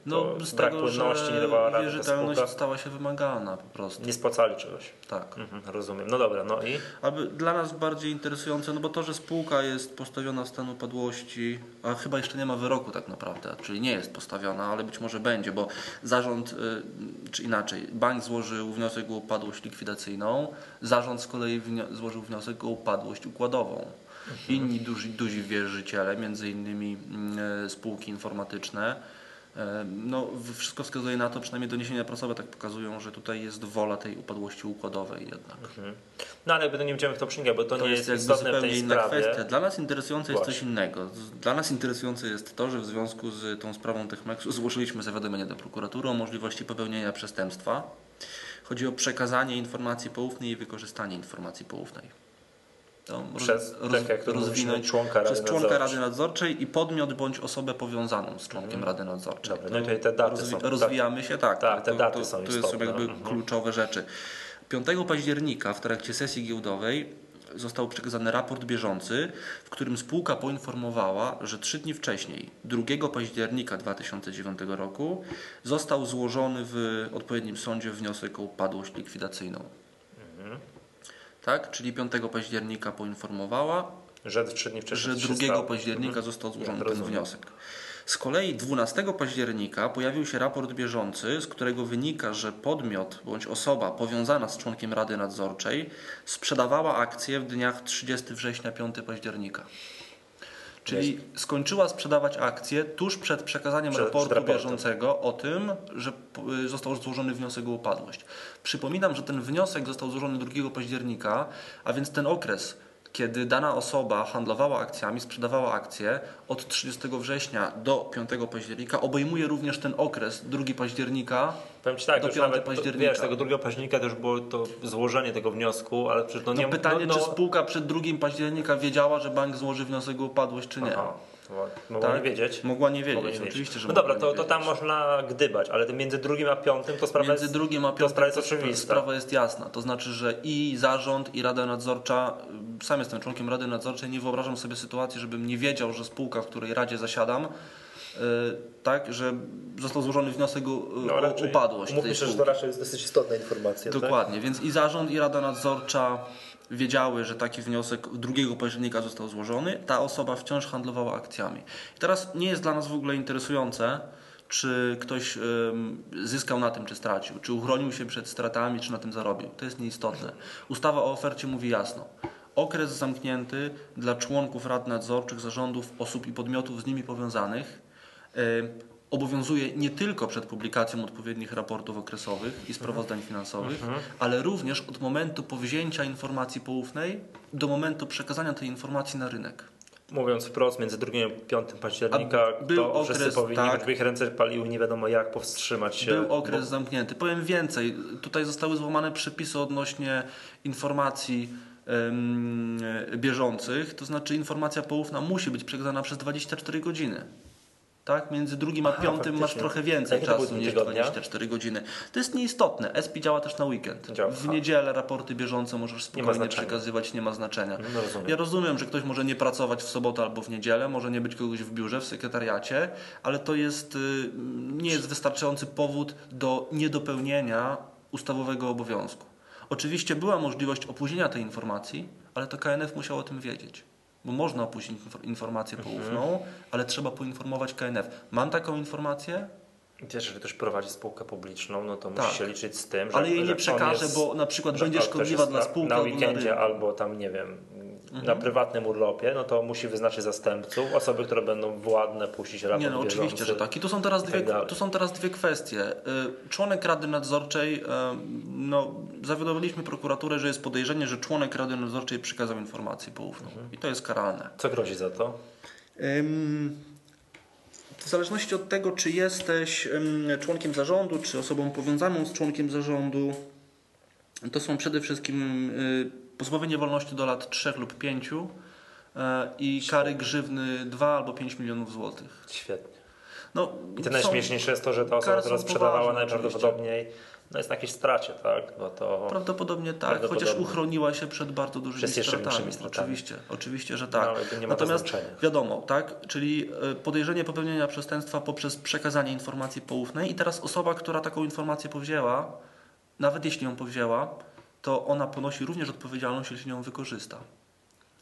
S2: No
S1: to
S2: z
S1: brak
S2: tego,
S1: płynności, nie dawała
S2: że
S1: rady ta
S2: wierzytelność
S1: spółka.
S2: stała się wymagalna po prostu.
S1: Nie spłacali czegoś.
S2: Tak.
S1: Mhm, rozumiem. No dobra, no i?
S2: Aby dla nas bardziej interesujące, no bo to, że spółka jest postawiona w stan upadłości, a chyba jeszcze nie ma wyroku tak naprawdę, czyli nie jest postawiona, ale być może będzie, bo zarząd, y, czy inaczej, bank złożył wniosek o upadłość likwidacyjną, zarząd z kolei wnio- złożył wniosek o upadłość układową. Inni duzi, duzi wierzyciele, między innymi mm, spółki informatyczne, no, w- wszystko wskazuje na to, przynajmniej doniesienia prasowe tak pokazują, że tutaj jest wola tej upadłości układowej jednak.
S1: Mhm. No ale jakby to nie będziemy w to przynikać, bo to,
S2: To
S1: nie
S2: jest
S1: jest istotne w
S2: zupełnie
S1: tej
S2: inna
S1: sprawie.
S2: kwestia. Dla nas interesujące jest coś
S1: Właśnie.
S2: innego. Dla nas interesujące jest to, że w związku z tą sprawą Techmexu złożyliśmy zawiadomienie do prokuratury o możliwości popełnienia przestępstwa. Chodzi o przekazanie informacji poufnej i wykorzystanie informacji poufnej. To
S1: Przez, tak jak to
S2: rozwinąć
S1: członka Rady
S2: przez członka
S1: Nadzorczej.
S2: Rady Nadzorczej i podmiot bądź osobę powiązaną z członkiem
S1: Mhm.
S2: Rady Nadzorczej.
S1: Dobra, no i tutaj te daty są, tak?
S2: Rozwijamy się, tak.
S1: Tak, te
S2: to,
S1: daty
S2: to,
S1: są
S2: to, są
S1: istotne.
S2: jakby
S1: Mhm.
S2: kluczowe rzeczy. 5 października w trakcie sesji giełdowej został przekazany raport bieżący, w którym spółka poinformowała, że trzy dni wcześniej, 2 października 2009 roku, został złożony w odpowiednim sądzie wniosek o upadłość likwidacyjną. Tak, czyli 5 października poinformowała,
S1: Że
S2: że
S1: to się
S2: 2
S1: stało.
S2: października
S1: Mhm.
S2: został złożony
S1: Ja
S2: ten
S1: rozumiem.
S2: wniosek. Z kolei 12 października pojawił się raport bieżący, z którego wynika, że podmiot bądź osoba powiązana z członkiem Rady Nadzorczej sprzedawała akcje w dniach 30 września 5 października. Czyli skończyła sprzedawać akcje tuż przed przekazaniem
S1: Przed-
S2: raportu
S1: przed raportem.
S2: bieżącego o tym, że y, został złożony wniosek o upadłość. Przypominam, że ten wniosek został złożony 2 października, a więc ten okres, kiedy dana osoba handlowała akcjami, sprzedawała akcje od 30 września do 5 października, obejmuje również ten okres 2 października
S1: Powiem Ci tak,
S2: do
S1: już
S2: 5
S1: nawet,
S2: października.
S1: wiesz, tego 2 października już było to złożenie tego wniosku, ale przecież no
S2: No
S1: nie...
S2: pytanie,
S1: no, no,
S2: czy spółka przed 2 października wiedziała, że bank złoży wniosek o upadłość, czy nie?
S1: Aha, mogła
S2: Tak?
S1: nie wiedzieć.
S2: Mogła nie wiedzieć,
S1: Mogła nie
S2: oczywiście, że
S1: No dobra, to, to tam
S2: wiedzieć.
S1: można gdybać, ale między drugim a piątym to sprawa
S2: Między
S1: jest,
S2: drugim a piątym
S1: sprawa jest
S2: to
S1: oczywista.
S2: sprawa jest jasna. To znaczy, że i zarząd, i Rada Nadzorcza, y, sam jestem członkiem Rady Nadzorczej, nie wyobrażam sobie sytuacji, żebym nie wiedział, że spółka, w której Radzie zasiadam, y, tak, że został złożony wniosek o,
S1: No,
S2: o
S1: raczej,
S2: upadłość
S1: Umówmy
S2: tej
S1: się, że to raczej jest dosyć istotna informacja. tak?
S2: Dokładnie, więc i zarząd, i Rada Nadzorcza wiedziały, że taki wniosek 2 października został złożony. Ta osoba wciąż handlowała akcjami. I teraz nie jest dla nas w ogóle interesujące, czy ktoś zyskał na tym, czy stracił, czy uchronił się przed stratami, czy na tym zarobił. To jest nieistotne. Ustawa o ofercie mówi jasno. Okres zamknięty dla członków rad nadzorczych, zarządów, osób i podmiotów z nimi powiązanych obowiązuje nie tylko przed publikacją odpowiednich raportów okresowych i sprawozdań finansowych, ale również od momentu powzięcia informacji poufnej do momentu przekazania tej informacji na rynek.
S1: Mówiąc wprost, między 2 a 5 października
S2: A był
S1: to
S2: okres,
S1: wszyscy powinni,
S2: tak.
S1: ich ręce paliły nie wiadomo jak powstrzymać się.
S2: Był okres
S1: bo-
S2: zamknięty. Powiem więcej, tutaj zostały złamane przepisy odnośnie informacji bieżących, to znaczy informacja poufna musi być przekazana przez 24 godziny. Tak? Między drugim a piątym masz trochę więcej
S1: Jakie
S2: czasu niż
S1: tygodnia?
S2: 24 godziny. To jest nieistotne. ESPI działa też na weekend.
S1: Działa.
S2: W niedzielę raporty bieżące możesz spokojnie
S1: znaczenia.
S2: przekazywać, nie ma znaczenia.
S1: No, rozumiem.
S2: Ja rozumiem, że ktoś może nie pracować w sobotę albo w niedzielę, może nie być kogoś w biurze, w sekretariacie, ale to jest, y, nie jest wystarczający powód do niedopełnienia ustawowego obowiązku. Oczywiście była możliwość opóźnienia tej informacji, ale to KNF musiał o tym wiedzieć. Bo można infor- informację
S1: Mhm.
S2: poufną, ale trzeba poinformować KNF. Mam taką informację,
S1: Wiesz, jeżeli ktoś prowadzi spółkę publiczną, no to
S2: Tak.
S1: musi się liczyć z tym, że
S2: ale jej nie
S1: on
S2: przekaże,
S1: jest,
S2: bo na przykład będzie szkodliwa dla spółki
S1: na
S2: albo na
S1: weekendzie albo tam, nie wiem, na
S2: Mhm.
S1: prywatnym urlopie, no to musi wyznaczyć zastępców, osoby, które będą władne puścić raport
S2: Nie no, oczywiście, że tak. I tu są teraz dwie,
S1: tak
S2: tu są teraz dwie kwestie. Y, Członek Rady Nadzorczej, y, no, zawiadomiliśmy prokuraturę, że jest podejrzenie, że członek Rady Nadzorczej przekazał informację poufną.
S1: Mhm.
S2: I to jest karalne.
S1: Co grozi za to?
S2: Ym, W zależności od tego, czy jesteś członkiem zarządu, czy osobą powiązaną z członkiem zarządu, to są przede wszystkim y, pozbawienie wolności do lat 3 lub 5 i kary grzywny 2 albo 5 milionów złotych.
S1: Świetnie.
S2: No,
S1: I to najśmieszniejsze jest to, że ta osoba, która sprzedawała najprawdopodobniej no jest na jakiejś stracie, tak? Bo to...
S2: Prawdopodobnie tak,
S1: Prawdopodobnie.
S2: chociaż uchroniła się przed bardzo dużymi
S1: jeszcze
S2: stratami. Oczywiście, oczywiście, że
S1: No,
S2: tak.
S1: to
S2: Natomiast wiadomo, tak, czyli y, podejrzenie popełnienia przestępstwa poprzez przekazanie informacji poufnej i teraz osoba, która taką informację powzięła, nawet jeśli ją powzięła, to ona ponosi również odpowiedzialność, jeśli ją wykorzysta.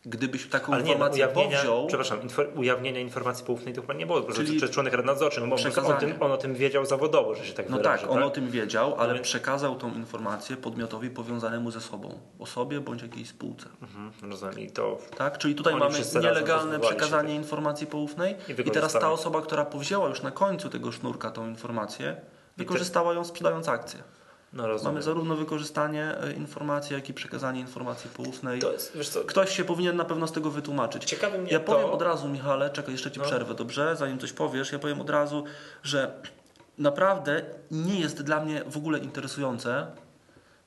S2: Gdybyś taką
S1: Ale nie, no,
S2: informację
S1: ujawnienia,
S2: powziął,
S1: przepraszam, infor, ujawnienia informacji poufnej to chyba nie było,
S2: Czyli
S1: że członek Rady Nadzorczej, no bo on, tym, on o tym wiedział zawodowo, że się tak
S2: no
S1: wyrażę,
S2: tak, on o tym wiedział, ale
S1: więc-
S2: przekazał tą informację podmiotowi powiązanemu ze sobą, osobie bądź jakiejś spółce.
S1: Mhm, rozumiem, i to
S2: Tak? Czyli tutaj mamy nielegalne przekazanie
S1: tych-
S2: informacji poufnej i,
S1: wykorzystali.
S2: teraz ta osoba, która powzięła już na końcu tego sznurka tą informację, wykorzystała ją sprzedając akcję.
S1: No.
S2: Mamy zarówno wykorzystanie e, informacji, jak i przekazanie informacji poufnej.
S1: To jest, wiesz co,
S2: Ktoś się powinien na pewno z tego wytłumaczyć.
S1: ciekawy mnie
S2: Ja
S1: to...
S2: powiem od razu, Michale, czekaj, jeszcze Ci
S1: No.
S2: przerwę, dobrze? Zanim coś powiesz, ja powiem od razu, że naprawdę nie jest dla mnie w ogóle interesujące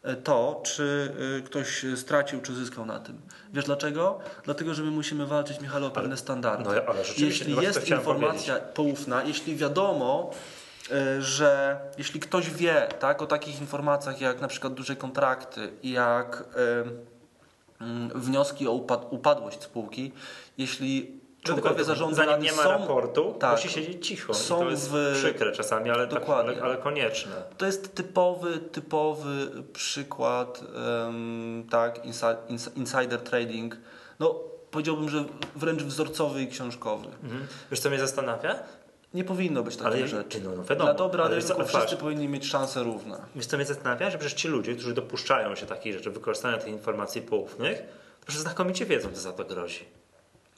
S2: e, to, czy e, ktoś stracił, czy zyskał na tym. Wiesz dlaczego? Dlatego, że my musimy walczyć, Michale, o pewne standardy.
S1: no, ale rzeczywiście,
S2: jeśli jest informacja poufna, jeśli wiadomo, że jeśli ktoś wie tak, o takich informacjach jak na przykład duże kontrakty, jak e, mm, wnioski o upad- upadłość spółki, jeśli członkowie zarządu
S1: zanim nie ma
S2: są,
S1: raportu,
S2: tak,
S1: musi siedzieć cicho.
S2: są
S1: I to jest
S2: w-
S1: przykre czasami, ale, tak,
S2: Dokładnie.
S1: ale, ale konieczne.
S2: To jest typowy, typowy przykład em, tak, insi- ins- insider trading. No, powiedziałbym, że wręcz wzorcowy i książkowy.
S1: Mhm. Wiesz co mnie zastanawia?
S2: Nie powinno być takiej
S1: Ale-
S2: rzeczy.
S1: no, no wiadomo,
S2: Dla dobra rynku
S1: patrz.
S2: wszyscy powinni mieć szanse równe.
S1: Wiesz co mnie zastanawia? Że przecież ci ludzie, którzy dopuszczają się takich rzeczy, wykorzystania tych informacji poufnych, to przecież znakomicie wiedzą, co za to grozi.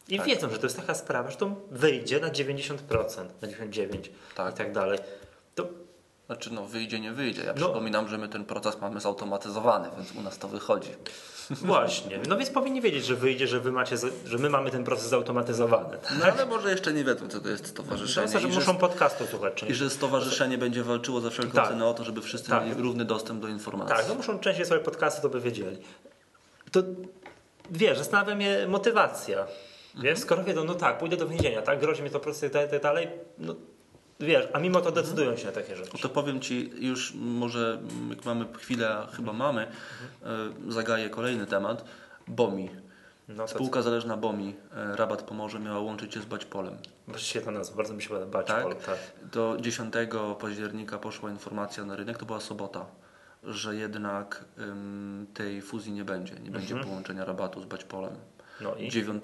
S1: I
S2: Tak.
S1: wiedzą, że to jest taka sprawa, że to wyjdzie na 90%, na 99%
S2: Tak.
S1: i tak dalej. To
S2: Znaczy, no wyjdzie, nie wyjdzie. Ja
S1: No.
S2: przypominam, że my ten proces mamy zautomatyzowany, więc u nas to wychodzi.
S1: Właśnie. No więc powinni wiedzieć, że wyjdzie, że wy macie, że my mamy ten proces zautomatyzowany.
S2: No ale może jeszcze nie wiedzą, co to jest stowarzyszenie.
S1: Często, że muszą podcastu słuchać
S2: I że stowarzyszenie będzie walczyło za wszelką
S1: Tak.
S2: cenę o to, żeby wszyscy
S1: Tak.
S2: mieli równy dostęp do informacji.
S1: Tak, no muszą częściej sobie podcasty, to by wiedzieli. To wiesz, zastanawia mnie motywacja. Wiesz, skoro wiedzą, no tak, pójdę do więzienia, tak, grozi mi to proces i tak tak dalej, no wiesz, a mimo to decydują się na takie rzeczy.
S2: To powiem Ci już może jak mamy chwilę, a chyba mamy, e, zagaję kolejny temat. BOMI.
S1: No
S2: Spółka zależna BOMI, e, Rabat Pomorze miała łączyć się z Baćpolem.
S1: świetna nazwa, bardzo mi się podoba, bać
S2: Tak?
S1: Tak.
S2: Do 10 października poszła informacja na rynek, to była sobota, że jednak tej fuzji nie będzie, nie będzie połączenia rabatu z Baćpolem.
S1: No i
S2: 9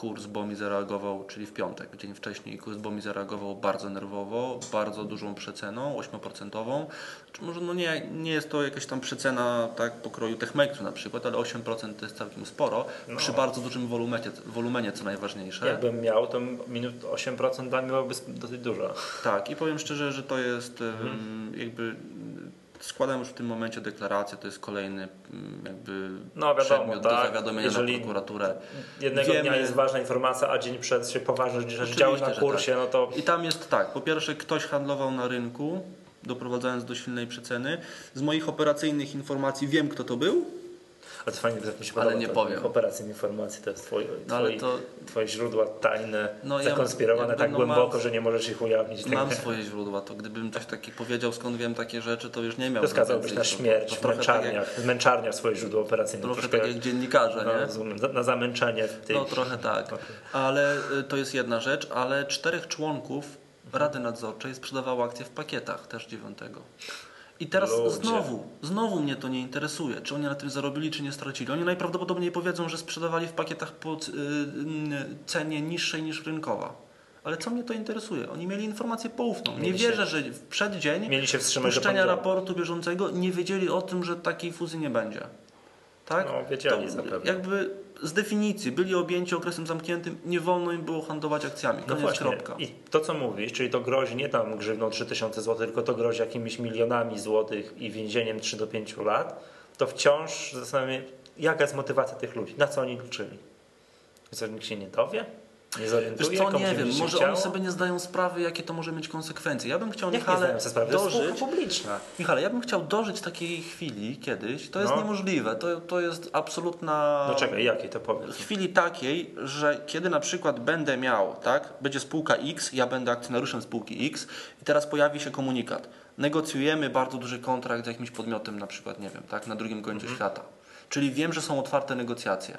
S2: kurs BOMI zareagował, czyli w piątek, dzień wcześniej kurs BOMI zareagował bardzo nerwowo, bardzo dużą przeceną, 8%. Czy może no nie, nie jest to jakaś tam przecena tak pokroju Techmexu na przykład, ale 8% to jest całkiem sporo, przy bardzo dużym wolumenie, wolumenie co najważniejsze.
S1: jakbym miał, to minut 8% dla mnie byłoby dosyć dużo.
S2: Tak, i powiem szczerze, że to jest
S1: Mhm.
S2: jakby składam już w tym momencie deklarację, to jest kolejny m, jakby
S1: No, wiadomo,
S2: przedmiot
S1: tak.
S2: do zawiadomienia
S1: Jeżeli
S2: na prokuraturę.
S1: Jednego
S2: Wiemy-
S1: dnia jest ważna informacja, a dzień przed się poważne rzeczy działy na kursie, no to
S2: I tam jest tak, po pierwsze ktoś handlował na rynku, doprowadzając do silnej przeceny. Z moich operacyjnych informacji wiem kto to był,
S1: Ale to fajnie, że mi się
S2: Ale nie
S1: to,
S2: powiem.
S1: Operacyjne informacje to jest twoje,
S2: No, ale
S1: twoi,
S2: to-
S1: twoje źródła tajne,
S2: No, ja
S1: zakonspirowane
S2: jakby,
S1: tak
S2: no,
S1: głęboko,
S2: mam-
S1: że nie możesz ich ujawnić.
S2: mam
S1: Tak.
S2: swoje źródła, to gdybym coś taki powiedział, skąd wiem takie rzeczy, to już nie miał.
S1: To skazałbyś na śmierć w męczarniach, w męczarniach swoje źródło operacyjne.
S2: Trochę
S1: Troszkę
S2: tak jak dziennikarze,
S1: no,
S2: nie?
S1: rozumiem, na zamęczenie w tej...
S2: No trochę tak. Ale y, to jest jedna rzecz, ale czterech członków Rady Nadzorczej sprzedawało akcje w pakietach też dziewiątego. I teraz
S1: Ludzie.
S2: znowu, znowu mnie to nie interesuje, czy oni na tym zarobili, czy nie stracili. Oni najprawdopodobniej powiedzą, że sprzedawali w pakietach po y, cenie niższej niż rynkowa. Ale co mnie to interesuje? Oni mieli informację poufną. Nie
S1: Mieli się-
S2: wierzę, że w przeddzień
S1: Mieli się wstrzymać
S2: puszczenia raportu bieżącego nie wiedzieli o tym, że takiej fuzji nie będzie. Tak?
S1: No, wiedzieli
S2: To
S1: zapewne.
S2: Jakby z definicji byli objęci okresem zamkniętym, nie wolno im było handlować akcjami.
S1: No
S2: Koniec,
S1: właśnie.
S2: kropka.
S1: I to, co mówisz, czyli to grozi nie tam grzywną 3000 zł, tylko to grozi jakimiś milionami złotych i więzieniem 3 do 5 lat, to wciąż zastanawiam się, jaka jest motywacja tych ludzi, na co oni liczyli. Co, nikt się nie dowie? Nie zorientuje?
S2: Wiesz co, nie wiem, może
S1: chciało?
S2: oni sobie nie zdają sprawy, jakie to może mieć konsekwencje. Ja bym chciał,
S1: Jak nie
S2: Michale,
S1: zdają sobie sprawy? To jest
S2: dożyć...
S1: publiczna.
S2: Michale, ja bym chciał dożyć takiej chwili kiedyś. To jest
S1: No.
S2: niemożliwe. To, to jest absolutna...
S1: No czekaj, jakiej to powiedz?
S2: chwili takiej, że kiedy na przykład będę miał, tak, będzie spółka X, ja będę akcjonariuszem spółki X i teraz pojawi się komunikat. Negocjujemy bardzo duży kontrakt z jakimś podmiotem, na przykład, nie wiem, tak, na drugim końcu
S1: Mhm.
S2: świata. Czyli wiem, że są otwarte negocjacje.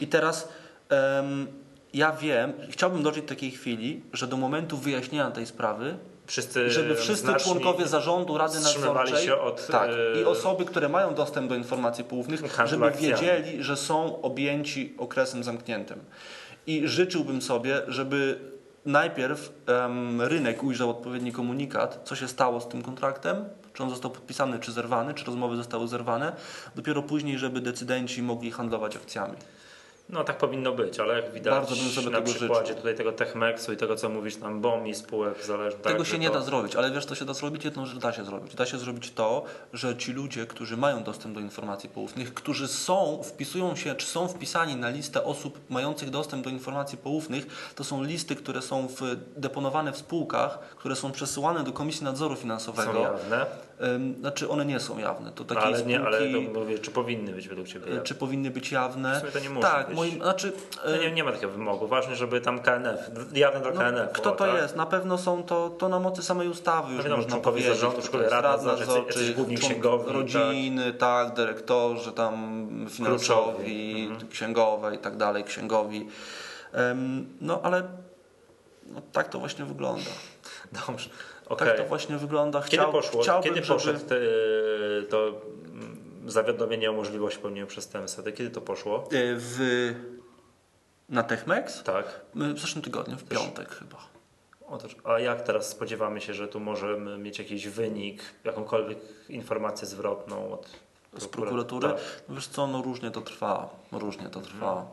S2: I teraz em, ja wiem, chciałbym dożyć takiej chwili, że do momentu wyjaśnienia tej sprawy
S1: Wszyscy
S2: żeby wszyscy członkowie zarządu Rady Nadzorczej
S1: się od,
S2: tak,
S1: e,
S2: i osoby, które mają dostęp do informacji poufnych, żeby wiedzieli, że są objęci okresem zamkniętym. I życzyłbym sobie, żeby najpierw em, rynek ujrzał odpowiedni komunikat, co się stało z tym kontraktem, czy on został podpisany, czy zerwany, czy rozmowy zostały zerwane, dopiero później, żeby decydenci mogli handlować akcjami.
S1: No tak powinno być, ale jak widać
S2: Bardzo bym sobie
S1: na
S2: tego
S1: przykładzie
S2: życzył.
S1: tutaj tego Techmexu i tego co mówisz tam BOMI, spółek zależnych.
S2: Tego
S1: tak,
S2: się nie
S1: to-
S2: da zrobić, ale wiesz, co się da zrobić? Jedną rzecz da się zrobić. Da się zrobić to, że ci ludzie, którzy mają dostęp do informacji poufnych, którzy są, wpisują się, czy są wpisani na listę osób mających dostęp do informacji poufnych, to są listy, które są w, deponowane w spółkach, które są przesyłane do Komisji Nadzoru
S1: Są
S2: Finansowego.
S1: jawne,
S2: Ym, Znaczy one nie są jawne. To takie
S1: ale,
S2: spółki,
S1: nie, ale to mówię, czy powinny być według Ciebie jawne?
S2: czy powinny być jawne?
S1: W sumie to nie musi
S2: tak,
S1: być.
S2: moim, znaczy,
S1: No
S2: y,
S1: nie, nie ma takiego wymogu. Ważne, żeby tam KNF, jawne dla
S2: No,
S1: KNF.
S2: kto to
S1: tak?
S2: jest? Na pewno są to, to na mocy samej ustawy już
S1: wiadomo,
S2: można powiedzieć.
S1: zarządu,
S2: To
S1: szkoły
S2: jest
S1: rad
S2: rad
S1: nadzorczych,
S2: nadzorczych,
S1: jacyś główni
S2: członk-
S1: księgowi,
S2: rodziny, tak. dyrektorzy tam finansowi,
S1: Kluczowi. Mhm.
S2: księgowe i tak dalej, księgowi. Em, no ale no, tak to właśnie wygląda.
S1: Dobrze, okej.
S2: Tak to właśnie wygląda.
S1: Kiedy
S2: Chciał,
S1: poszło,
S2: chciałbym,
S1: kiedy
S2: żeby-
S1: poszedł te, to mm, zawiadomienie o możliwości popełnienia przestępstwa? To Kiedy to poszło?
S2: Y, W, na Techmex?
S1: Tak.
S2: Y, W zeszłym tygodniu, w piątek chyba.
S1: Otóż, a jak teraz spodziewamy się, że tu możemy mieć jakiś wynik, jakąkolwiek informację zwrotną od
S2: Z prokuratury?
S1: Tak.
S2: No Wiesz co, no różnie to trwa. Różnie to trwa.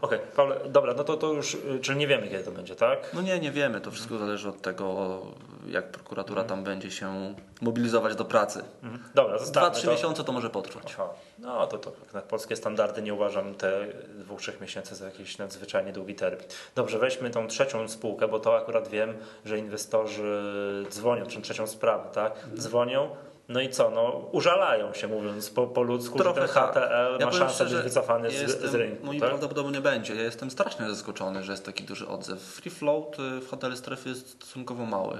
S1: Okej, Paweł, dobra, no to, to już, y, czyli nie wiemy kiedy to będzie, tak?
S2: No nie, nie wiemy. To wszystko zależy od tego, jak prokuratura tam będzie się mobilizować do pracy.
S1: Mhm. Dobra,
S2: Dwa, trzy
S1: to.
S2: miesiące to może potrwać.
S1: Aha. No to, to jak na polskie standardy nie uważam te dwóch, trzech miesięcy za jakiś nadzwyczajnie długi termin. Dobrze, weźmy tą trzecią spółkę, bo to akurat wiem, że inwestorzy dzwonią, czy trzecią sprawę, tak?
S2: Mhm.
S1: Dzwonią, no i co, no użalają się mówiąc po, po ludzku,
S2: Trochę
S1: że ten
S2: tak.
S1: HTL
S2: Ja
S1: ma szansę
S2: szczerze,
S1: być wycofany
S2: jestem-
S1: z rynku,
S2: No i
S1: tak?
S2: prawdopodobnie będzie. Ja jestem strasznie zaskoczony, że jest taki duży odzew. Free float y, w HTL strefy jest stosunkowo mały.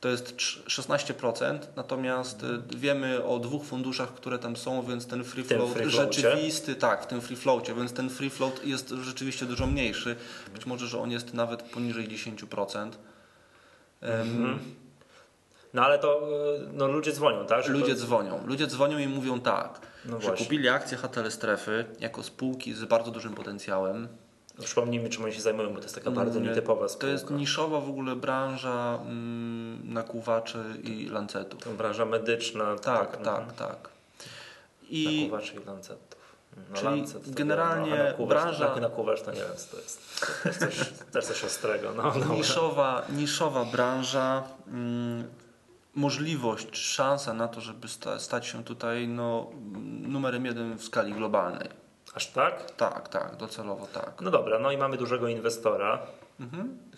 S2: To jest trz- 16%, natomiast y, wiemy o dwóch funduszach, które tam są, więc ten free float
S1: free
S2: rzeczywisty, tak, w tym free floacie, więc ten free float jest rzeczywiście dużo mniejszy. Być może, że on jest nawet poniżej 10%. Em,
S1: Mhm. No ale to y, no, ludzie dzwonią, tak? Że
S2: Ludzie
S1: to,
S2: dzwonią. Ludzie dzwonią i mówią tak,
S1: No
S2: że kupili akcje HTL Strefy jako spółki z bardzo dużym potencjałem.
S1: Przypomnijmy, czym oni się zajmują, bo to jest taka bardzo
S2: Mm,
S1: nietypowa spółka.
S2: To jest niszowa w ogóle branża mm, nakłuwaczy i lancetów.
S1: To branża medyczna.
S2: Tak,
S1: mhm.
S2: tak, tak. I
S1: Nakłuwaczy i lancetów. No,
S2: Czyli
S1: lancet
S2: generalnie
S1: no, a nakłuwacz,
S2: branża-
S1: Tak, nakłuwacz to nie wiem, to jest. To jest coś, też coś ostrego. No, no.
S2: niszowa, niszowa branża, mm, możliwość, szansa na to, żeby sta, stać się tutaj no, numerem jeden w skali globalnej.
S1: Aż tak?
S2: Tak, tak, docelowo tak.
S1: No dobra, no i mamy dużego inwestora,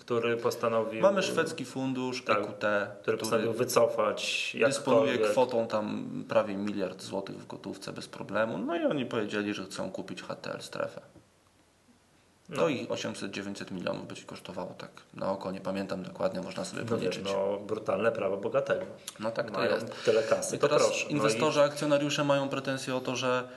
S1: który postanowił...
S2: Mamy szwedzki fundusz
S1: Tak,
S2: EQT,
S1: który postanowił wycofać
S2: dysponuje kwotą tam prawie miliard złotych w gotówce bez problemu. No i oni powiedzieli, że chcą kupić HTL strefę.
S1: No.
S2: To i 800-900 milionów by ci kosztowało tak na oko, nie pamiętam dokładnie, można sobie
S1: No,
S2: policzyć.
S1: no, brutalne prawo bogatego.
S2: No tak to
S1: Mają
S2: jest.
S1: tyle kasy,
S2: I
S1: to
S2: teraz
S1: proszę.
S2: inwestorzy, akcjonariusze mają pretensje o to, że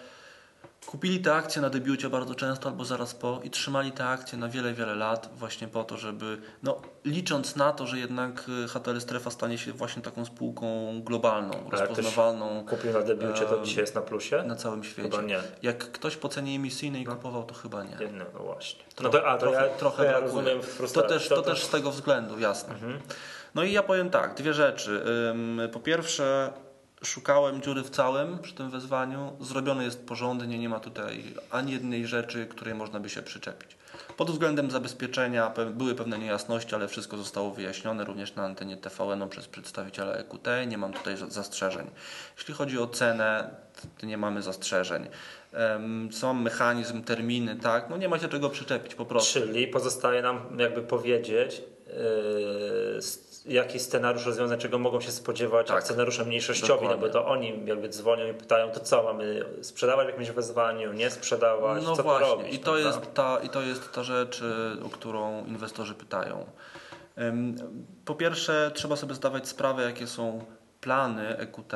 S2: Kupili te akcje na debiucie bardzo często albo zaraz po i trzymali te akcje na wiele, wiele lat właśnie po to, żeby, no licząc na to, że jednak y, HTL Strefa stanie się właśnie taką spółką globalną,
S1: Ale
S2: rozpoznawalną
S1: Kupił na debiucie, to dzisiaj jest na plusie?
S2: na całym świecie.
S1: Chyba nie.
S2: Jak ktoś po cenie emisyjnej kupował, to chyba nie.
S1: Nie, no właśnie. No to, a, to
S2: trochę,
S1: ja,
S2: trochę
S1: to ja rozumiem
S2: To też, to też z tego względu, jasne. No i ja powiem tak, dwie rzeczy. Po pierwsze, szukałem dziury w całym przy tym wezwaniu. Zrobione jest porządnie, nie ma tutaj ani jednej rzeczy, której można by się przyczepić. Pod względem zabezpieczenia były pewne niejasności, ale wszystko zostało wyjaśnione również na antenie TVN przez przedstawiciela EQT. Nie mam tutaj za- zastrzeżeń. Jeśli chodzi o cenę, nie mamy zastrzeżeń. Sam mechanizm, terminy, tak, no nie ma się czego przyczepić po prostu.
S1: Czyli pozostaje nam jakby powiedzieć, yy, jaki scenariusz rozwiązań, czego mogą się spodziewać
S2: Tak.
S1: akcjonariusze mniejszościowi, no bo
S2: Dokładnie.
S1: to oni jakby dzwonią i pytają, to co, mamy sprzedawać w jakimś wezwaniu, nie sprzedawać,
S2: No
S1: co
S2: właśnie,
S1: robić?
S2: i, to jest ta, i to jest ta rzecz, y, o którą inwestorzy pytają. Po pierwsze, trzeba sobie zdawać sprawę, jakie są plany EQT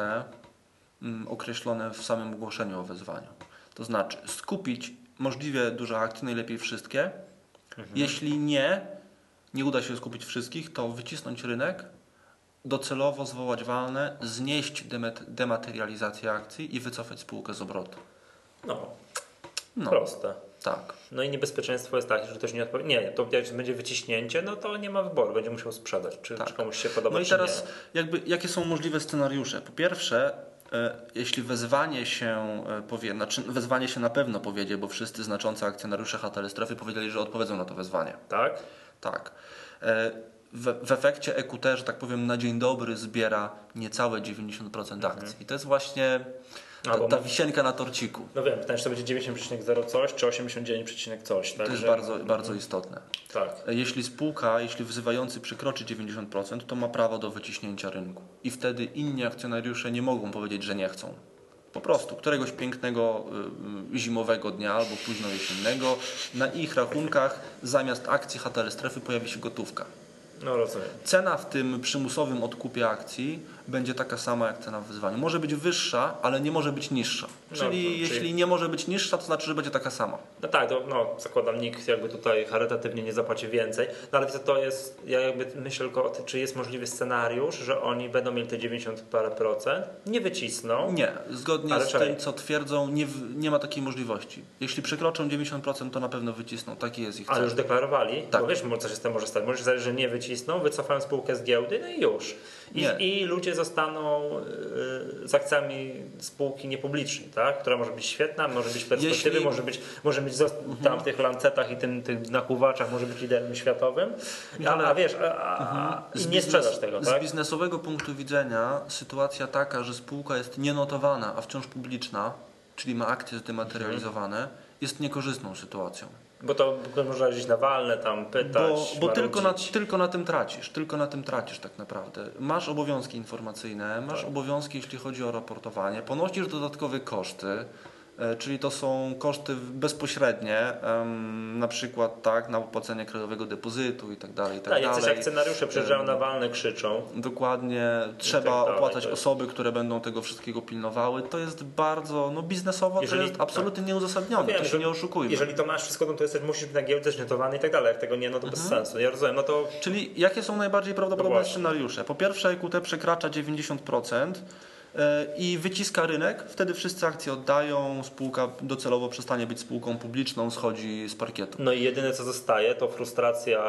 S2: określone w samym ogłoszeniu o wezwaniu. To znaczy skupić możliwie duże akcje, najlepiej wszystkie. Jeśli nie, nie uda się skupić wszystkich, to wycisnąć rynek, docelowo zwołać walne, znieść dematerializację akcji i wycofać spółkę z obrotu.
S1: No,
S2: No,
S1: proste.
S2: tak.
S1: No i niebezpieczeństwo jest takie, że ktoś nie odpowie. Nie, to jak będzie wyciśnięcie, no to nie ma wyboru, będzie musiał sprzedać, czy,
S2: Tak.
S1: czy komuś się podoba,
S2: No i teraz jakby jakie są możliwe scenariusze? Po pierwsze, e, jeśli wezwanie się e, powie, znaczy wezwanie się na pewno powiedzie, bo wszyscy znaczący akcjonariusze HTL Strefy powiedzieli, że odpowiedzą na to wezwanie.
S1: Tak?
S2: Tak. E, W, w efekcie EQT, że tak powiem, na dzień dobry zbiera niecałe 90% akcji. I to jest właśnie ta, ta wisienka na torciku.
S1: No wiem, pytanie, czy to będzie 90,0 coś, czy 89, coś.
S2: To jest
S1: także-
S2: bardzo, bardzo istotne.
S1: Tak.
S2: Jeśli spółka, jeśli wzywający przekroczy 90%, to ma prawo do wyciśnięcia rynku. I wtedy inni akcjonariusze nie mogą powiedzieć, że nie chcą. Po prostu któregoś pięknego y, y, zimowego dnia albo późno jesiennego na ich rachunkach zamiast akcji HTL strefy pojawi się gotówka.
S1: No rozumiem.
S2: Cena w tym przymusowym odkupie akcji będzie taka sama jak cena w wyzwaniu. Może być wyższa, ale nie może być niższa.
S1: No,
S2: Czyli
S1: czyli-
S2: jeśli nie może być niższa, to znaczy, że będzie taka sama.
S1: No tak, to, no, zakładam, nikt jakby tutaj charytatywnie nie zapłaci więcej. No ale to jest, ja jakby myślę tylko o tym, czy jest możliwy scenariusz, że oni będą mieli te 90 parę procent, nie wycisną.
S2: Nie, zgodnie
S1: Ale
S2: z tym, co twierdzą, nie, nie ma takiej możliwości. Jeśli przekroczą 90%, to na pewno wycisną. Taki jest ich
S1: Ale
S2: cel.
S1: już deklarowali,
S2: Tak.
S1: bo wiesz, co się z tym może stać. Może się stać, że nie wycisną, wycofają spółkę z giełdy, no i już. I, i ludzie zostaną y, z akcjami spółki niepublicznej, tak? która może być świetna, może być perspektywy,
S2: Jeśli-
S1: może być, może być zos- tam w tych lancetach i tym, tych nakłuwaczach, może być liderem światowym. A,
S2: Michale,
S1: a wiesz, a, a, i nie sprzedasz tego,
S2: Z
S1: tak?
S2: biznesowego punktu widzenia sytuacja taka, że spółka jest nienotowana, a wciąż publiczna, czyli ma akcje zdematerializowane, jest niekorzystną sytuacją.
S1: Bo to można gdzieś na walne tam pytać,
S2: Bo, bo tylko, na, tylko na tym tracisz, tylko na tym tracisz tak naprawdę. Masz obowiązki informacyjne, masz
S1: Tak.
S2: obowiązki, jeśli chodzi o raportowanie, ponosisz dodatkowe koszty, czyli to są koszty bezpośrednie, na przykład tak, na opłacenie krajowego depozytu i tak dalej, i tak
S1: Tak,
S2: dalej.
S1: akcjonariusze przyjeżdżają na walne, krzyczą.
S2: Dokładnie, trzeba
S1: tak
S2: opłacać
S1: jest-
S2: osoby, które będą tego wszystkiego pilnowały. To jest bardzo, no biznesowo
S1: Jeżeli-
S2: to jest absolutnie nieuzasadnione,
S1: Wiem,
S2: to się
S1: że-
S2: nie oszukujmy.
S1: Jeżeli to masz wszystko, no to jesteś, musisz być na giełdzie zniotowany i tak dalej. Jak tego nie, no to bez
S2: Mhm.
S1: sensu. Ja rozumiem, no to
S2: Czyli jakie są najbardziej prawdopodobne
S1: No
S2: scenariusze? Po pierwsze, EQT przekracza 90% e, i wyciska rynek, wtedy wszyscy akcje oddają, spółka docelowo przestanie być spółką publiczną, schodzi z parkietu.
S1: No i jedyne co zostaje to frustracja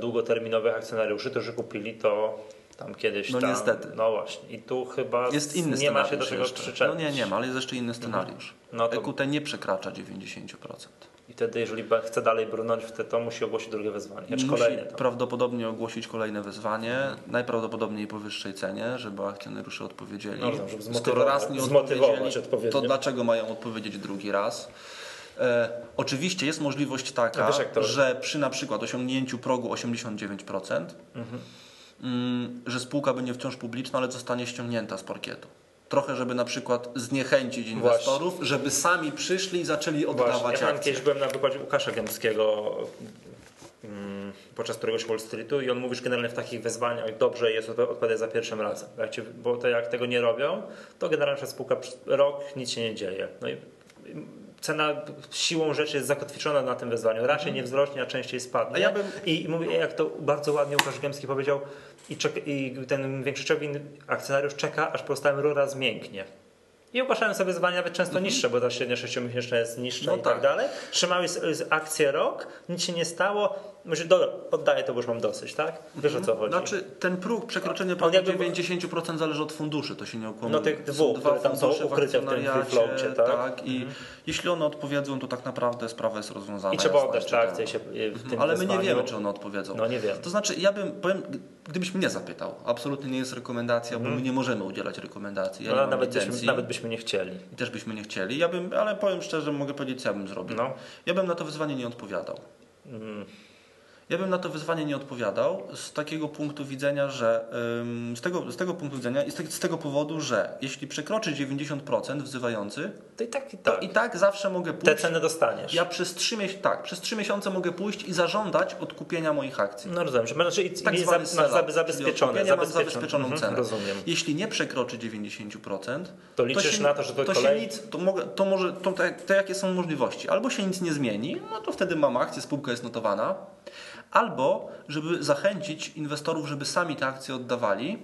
S1: długoterminowych akcjonariuszy, którzy kupili to tam kiedyś
S2: No
S1: tam.
S2: niestety.
S1: No właśnie. I tu chyba
S2: Jest inny
S1: nie ma się do czego
S2: jeszcze.
S1: przyczepić.
S2: No nie, nie ma, ale jest jeszcze inny scenariusz.
S1: No to-
S2: EQT nie przekracza 90%.
S1: I wtedy jeżeli chce dalej brnąć w te, to musi ogłosić drugie wezwanie.
S2: Musi
S1: kolejne
S2: prawdopodobnie ogłosić kolejne wezwanie, najprawdopodobniej po wyższej cenie, żeby akcjonariusze odpowiedzieli.
S1: No, żeby
S2: Skoro raz nie odpowiedzieli, to dlaczego mają odpowiedzieć drugi raz? E, oczywiście jest możliwość taka,
S1: wiesz,
S2: że przy na przykład osiągnięciu progu 89%, mm, że spółka będzie wciąż publiczna, ale zostanie ściągnięta z parkietu. Trochę, żeby na przykład zniechęcić inwestorów, żeby sami przyszli i zaczęli
S1: Właśnie.
S2: oddawać
S1: Ja
S2: akcje.
S1: kiedyś byłem na wykładzie Łukasza Gębskiego mm, podczas któregoś Wall Streetu i on mówi, że generalnie w takich wezwaniach dobrze jest odpowiadać za pierwszym razem. Bo to jak tego nie robią, to generalnie przez spółka rok nic się nie dzieje. No i cena siłą rzeczy jest zakotwiczona na tym wezwaniu. Raczej nie wzrośnie, a częściej spadnie.
S2: A ja bym-
S1: I mówię, jak to bardzo ładnie Łukasz Gębski powiedział, i, czek- i ten większościowy akcjonariusz czeka, aż powstała rura zmięknie. I ogłaszają sobie wyzwania nawet często niższe, bo ta średnia 6-miesięczna jest niższa
S2: No
S1: i tak,
S2: tak.
S1: dalej. Trzymały akcję rok, nic się nie stało. Myślę, dobra, oddaję to, bo już mam dosyć, tak? Wiesz o co chodzi.
S2: Znaczy ten próg, przekroczenie
S1: On
S2: progu
S1: jakby-
S2: 90% zależy od funduszy, to się nie okłamuje.
S1: No tych dwóch,
S2: dwa
S1: które tam są ukryte w tym free floacie, tak?
S2: I jeśli one odpowiedzą, to tak naprawdę sprawa jest rozwiązana.
S1: I trzeba oddać te akcje się w tym
S2: Ale my nie wiemy, czy one odpowiedzą.
S1: No nie wiem.
S2: To znaczy, ja bym, powiem, gdybyś mnie zapytał, absolutnie nie jest rekomendacja, bo my nie możemy udzielać rekomendacji. Ja
S1: Mhm. No, nawet, byśmy, nawet byśmy nie chcieli.
S2: i też byśmy nie chcieli. Ja bym, ale powiem szczerze, mogę powiedzieć, co ja bym zrobił.
S1: No.
S2: Ja bym na to wyzwanie nie odpowiadał.
S1: Mm.
S2: Ja bym na to wyzwanie nie odpowiadał z takiego punktu widzenia, że z, tego, z tego punktu widzenia i z, te, tego powodu, że jeśli przekroczy 90% wzywający,
S1: To i tak, i
S2: to
S1: tak.
S2: i tak zawsze mogę
S1: Te
S2: pójść.
S1: ceny dostaniesz.
S2: Ja przez 3, tak, przez 3 miesiące mogę pójść i zażądać odkupienia moich akcji.
S1: No rozumiem, że znaczy, i-
S2: Tak
S1: i
S2: zwany
S1: za,
S2: sell-out,
S1: za,
S2: czyli
S1: zabezpieczone.
S2: mam zabezpieczoną
S1: Mhm,
S2: cenę.
S1: Rozumiem.
S2: Jeśli nie przekroczy 90%,
S1: To liczysz
S2: się,
S1: na to, że to
S2: to
S1: kolej-
S2: się nic, to, mogę, to może, to, te, te jakie są możliwości? Albo się nic nie zmieni, no to wtedy mam akcję, spółka jest notowana, albo żeby zachęcić inwestorów, żeby sami te akcje oddawali,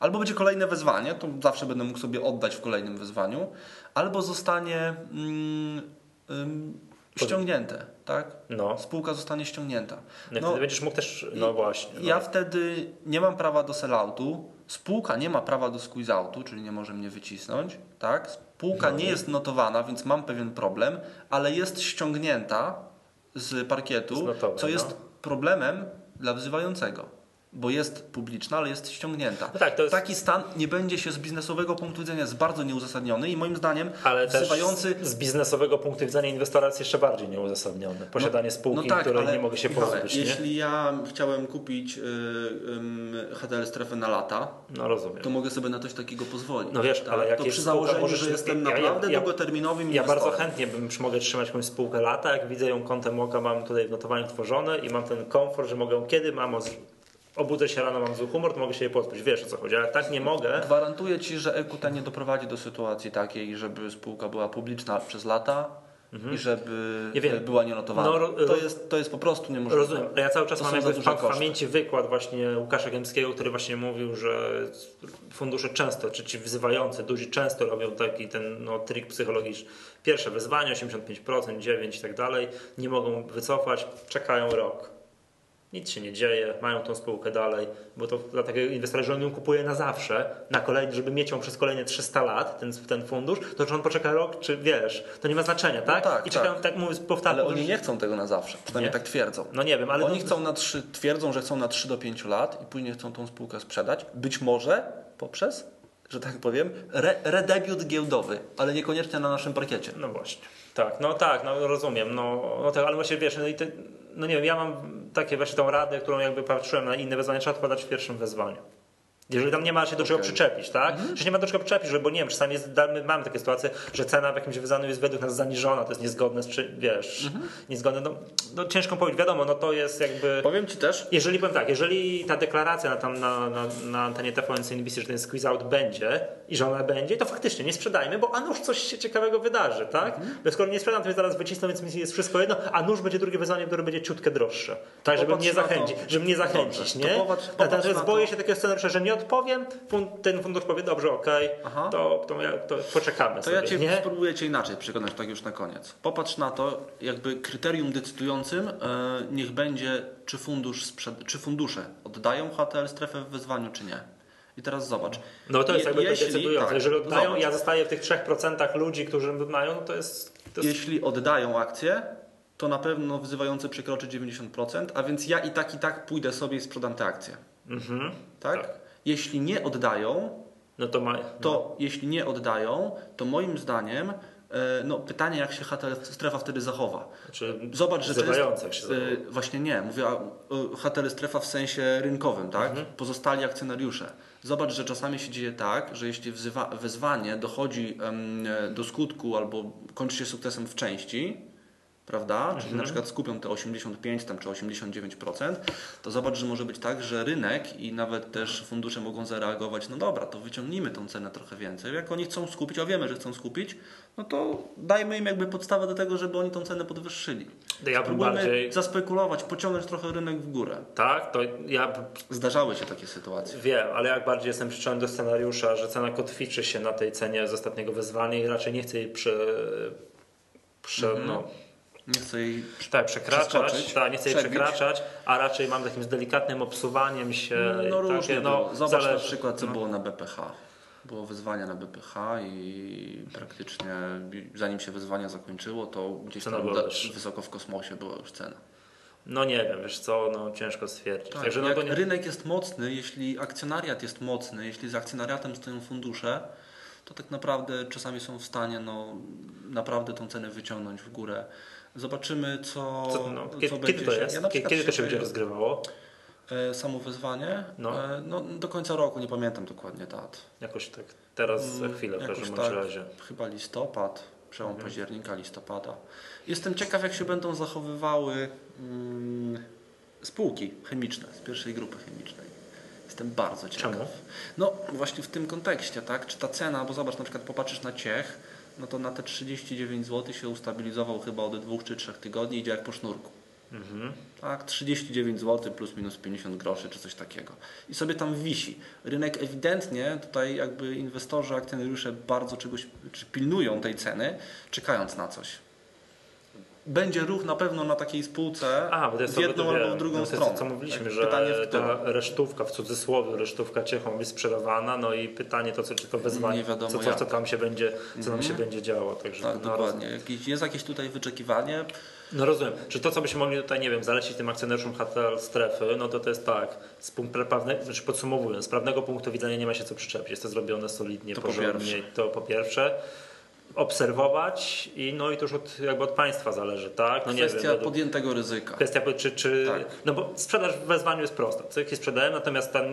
S2: albo będzie kolejne wezwanie, to zawsze będę mógł sobie oddać w kolejnym wezwaniu, albo zostanie mm, ym, ściągnięte, tak?
S1: No.
S2: Spółka zostanie ściągnięta.
S1: No,
S2: No,
S1: wtedy będziesz mógł też, no właśnie. No.
S2: ja wtedy nie mam prawa do selloutu, spółka nie ma prawa do squeeze-outu, czyli nie może mnie wycisnąć, tak? Spółka
S1: No.
S2: nie jest notowana, więc mam pewien problem, ale jest ściągnięta z parkietu, co
S1: no.
S2: jest problemem dla wzywającego. Bo jest publiczna, ale jest ściągnięta.
S1: No tak, to jest-
S2: Taki stan nie będzie się z biznesowego punktu widzenia jest bardzo nieuzasadniony i moim zdaniem
S1: Ale
S2: wzywający
S1: z, biznesowego punktu widzenia inwestora jest jeszcze bardziej nieuzasadniony. Posiadanie spółki, której
S2: No, ale
S1: nie mogę się pozbyć.
S2: Jeśli ja chciałem kupić y, HTL strefę na lata,
S1: No rozumiem.
S2: to mogę sobie na coś takiego pozwolić.
S1: No wiesz,
S2: tak?
S1: ale jak
S2: to przy założeniu,
S1: możesz-
S2: że jestem
S1: ja- ja-
S2: naprawdę
S1: ja-
S2: długoterminowym
S1: Ja bardzo chętnie bym mogę trzymać jakąś spółkę lata, jak widzę ją kątem oka, mam tutaj w notowaniu tworzone i mam ten komfort, że mogę kiedy mam, obudzę się rano, mam zły humor, to mogę się jej pozbyć. Wiesz o co chodzi, ale tak nie mogę.
S2: Gwarantuję Ci, że EQT nie doprowadzi do sytuacji takiej, żeby spółka była publiczna przez lata i żeby
S1: Mhm. Nie wiem.
S2: była nienotowana.
S1: No,
S2: to, jest, to jest po prostu niemożliwe.
S1: Rozumiem. Ja cały czas
S2: To
S1: mam jakby w, pamięci wykład właśnie Łukasza Gębskiego, który właśnie mówił, że fundusze często, czy ci wzywający, duzi często robią taki ten no, trik psychologiczny. Pierwsze wyzwanie, 85%, 9 i tak dalej, nie mogą wycofać, czekają rok. Nic się nie dzieje, mają tą spółkę dalej, bo to dla takiego inwestora, że on ją kupuje na zawsze, na kolejny, żeby mieć ją przez kolejne 300 lat, ten, ten fundusz, to czy on poczeka rok, czy wiesz, to nie ma znaczenia, tak?
S2: tak,
S1: I czekają,
S2: tak.
S1: tak, mówię, powtarzam.
S2: Ale oni nie chcą tego na zawsze. Przynajmniej
S1: Nie?
S2: tak twierdzą.
S1: No nie wiem, ale
S2: Oni
S1: no,
S2: chcą na 3, twierdzą, że chcą na 3 do 5 lat i później chcą tą spółkę sprzedać. Być może poprzez, że tak powiem, re, redebiut giełdowy, ale niekoniecznie na naszym parkiecie.
S1: No właśnie. Tak, no tak, no rozumiem. No, no tak, ale właśnie wiesz, no, i te, no nie wiem, ja mam takie właśnie tą radę, którą jakby patrzyłem na inne wezwania, trzeba odpowiadać w pierwszym wezwaniu. Jeżeli tam nie ma się do czego
S2: Okej.
S1: przyczepić, tak? Że nie ma do czego przyczepić, bo nie wiem, czasami jest, my mamy takie sytuacje, że cena w jakimś wyzwaniu jest według nas zaniżona, to jest niezgodne z, czy, wiesz, niezgodne, no, no ciężko powiedzieć, wiadomo, no to jest jakby...
S2: Powiem Ci też,
S1: Jeżeli powiem tak, jeżeli ta deklaracja na, tam na, na, na antenie TVN NBC, że ten squeeze out będzie i że ona będzie, to faktycznie nie sprzedajmy, bo a nuż coś się ciekawego wydarzy, tak?
S2: Mhm.
S1: Bo skoro nie sprzedam, to mnie zaraz wycisną, więc mi jest wszystko jedno, a nuż będzie drugie wyzwanie, które będzie ciutkę droższe. Tak, żeby mnie zachęcić, żeby mnie zachęcić,
S2: Dobrze,
S1: nie?
S2: to popatrz-
S1: Natomiast
S2: popatrz na
S1: boję się takiego scenariusza, że nie odpowiem, ten fundusz powie, dobrze, okej,
S2: Aha.
S1: to, to, ja- to poczekamy
S2: to
S1: sobie,
S2: ja cię
S1: nie?
S2: spróbuję Cię inaczej przekonać, tak już na koniec. Popatrz na to, jakby kryterium decydującym e, niech będzie, czy, fundusz sprzed, czy fundusze oddają HTL strefę w wezwaniu, czy nie. I teraz zobacz.
S1: No to jest
S2: Je-
S1: jakby to
S2: jeśli-
S1: decydujące.
S2: tak,
S1: Jeżeli oddają,
S2: zobacz.
S1: ja zostaję w tych 3% ludzi, którzy mają, no to jest... To jest
S2: Jeśli oddają akcje, to na pewno wzywający przekroczy 90%, a więc ja i tak i tak pójdę sobie i sprzedam te akcje.
S1: mhm.
S2: Tak?
S1: Tak.
S2: Jeśli nie oddają,
S1: No to ma...
S2: to jeśli nie oddają, to moim zdaniem e, no, pytanie, jak się HTL strefa wtedy zachowa.
S1: Znaczy,
S2: Zobacz, że to jest, e, właśnie nie, mówię o HTL strefa w sensie rynkowym, tak?
S1: Mhm.
S2: Pozostali akcjonariusze. Zobacz, że czasami się dzieje tak, że jeśli wzywa, wezwanie dochodzi e, do skutku albo kończy się sukcesem w części, prawda? Czyli na przykład skupią te 85 tam, czy 89%, to zobacz, że może być tak, że rynek i nawet też fundusze mogą zareagować, no dobra, to wyciągnijmy tą cenę trochę więcej. Jak oni chcą skupić, a wiemy, że chcą skupić, no to dajmy im jakby podstawę do tego, żeby oni tą cenę podwyższyli.
S1: Ja
S2: Spróbujmy
S1: bardziej...
S2: zaspekulować, pociągnąć trochę rynek w górę.
S1: Tak, to ja
S2: Zdarzały się takie sytuacje.
S1: Wiem, ale jak bardziej jestem przyczepiony do scenariusza, że cena kotwiczy się na tej cenie z ostatniego wyzwania i raczej nie chcę jej prze, prze, no,
S2: Nie chcę jej
S1: tak, przekraczać, tak, nie chcę jej przekraczać, a raczej mam takim z delikatnym obsuwaniem się.
S2: No
S1: i
S2: różnie
S1: takie,
S2: było. Zobacz na przykład, co
S1: No.
S2: było na BPH. Było wyzwania na BPH i praktycznie zanim się wyzwanie zakończyło, to gdzieś
S1: Cena
S2: tam da- wysoko w kosmosie była już cena.
S1: No nie wiem, wiesz co, no ciężko stwierdzić.
S2: Tak,
S1: Także no nie,
S2: rynek jest mocny, jeśli akcjonariat jest mocny, jeśli za akcjonariatem stoją fundusze, to tak naprawdę czasami są w stanie no, naprawdę tą cenę wyciągnąć w górę. Zobaczymy, co,
S1: co, no,
S2: co
S1: kiedy,
S2: będzie
S1: kiedy to jest?
S2: Ja
S1: kiedy, kiedy to się będzie rozgrywało?
S2: E, Samo wyzwanie?
S1: No.
S2: E, no. Do końca roku, nie pamiętam dokładnie dat.
S1: Jakoś tak teraz za chwilę w każdym
S2: tak,
S1: razie.
S2: Chyba listopad, przełom
S1: Mhm.
S2: października, listopada. Jestem ciekaw, jak się będą zachowywały mm, spółki chemiczne z pierwszej grupy chemicznej. Jestem bardzo ciekaw.
S1: Czemu?
S2: No właśnie w tym kontekście, tak? Czy ta cena, bo zobacz, na przykład popatrzysz na Ciech, no to na te 39 zł się ustabilizował chyba od dwóch czy trzech tygodni, idzie jak po sznurku.
S1: Mhm.
S2: Tak, 39 zł plus minus 50 groszy czy coś takiego. I sobie tam wisi. Rynek ewidentnie, tutaj jakby inwestorzy, akcjonariusze bardzo czegoś, czy pilnują tej ceny, czekając na coś. Będzie ruch na pewno na takiej spółce
S1: A, bo to jest
S2: w jedną
S1: to,
S2: albo w drugą
S1: no to
S2: stronę.
S1: co mówiliśmy,
S2: Tak,
S1: że
S2: pytanie w
S1: ta resztówka, w cudzysłowie resztówka Ciechą jest sprzedawana, no i pytanie to, co czy to wezwanie,
S2: Nie wiadomo
S1: co, co, co tam się będzie, co nam się
S2: Mhm.
S1: będzie działo. Także
S2: Tak,
S1: no,
S2: dokładnie. Jakieś, jest jakieś tutaj wyczekiwanie.
S1: No rozumiem. Czy to, co byśmy mogli tutaj, nie wiem, zalecić tym akcjonariuszom HTL strefy, no to to jest tak, z punktu prawnego, znaczy podsumowując, z prawnego punktu widzenia nie ma się co przyczepić. Jest to zrobione solidnie,
S2: To po
S1: porządnie.
S2: pierwsze.
S1: To po pierwsze. Obserwować i no i to już od, jakby od państwa zależy, tak? No nie
S2: Kwestia
S1: wiem, według-
S2: podjętego ryzyka.
S1: Kwestia, czy, czy
S2: Tak.
S1: no bo sprzedaż w wezwaniu jest prosta. Cykli sprzedałem, natomiast tam,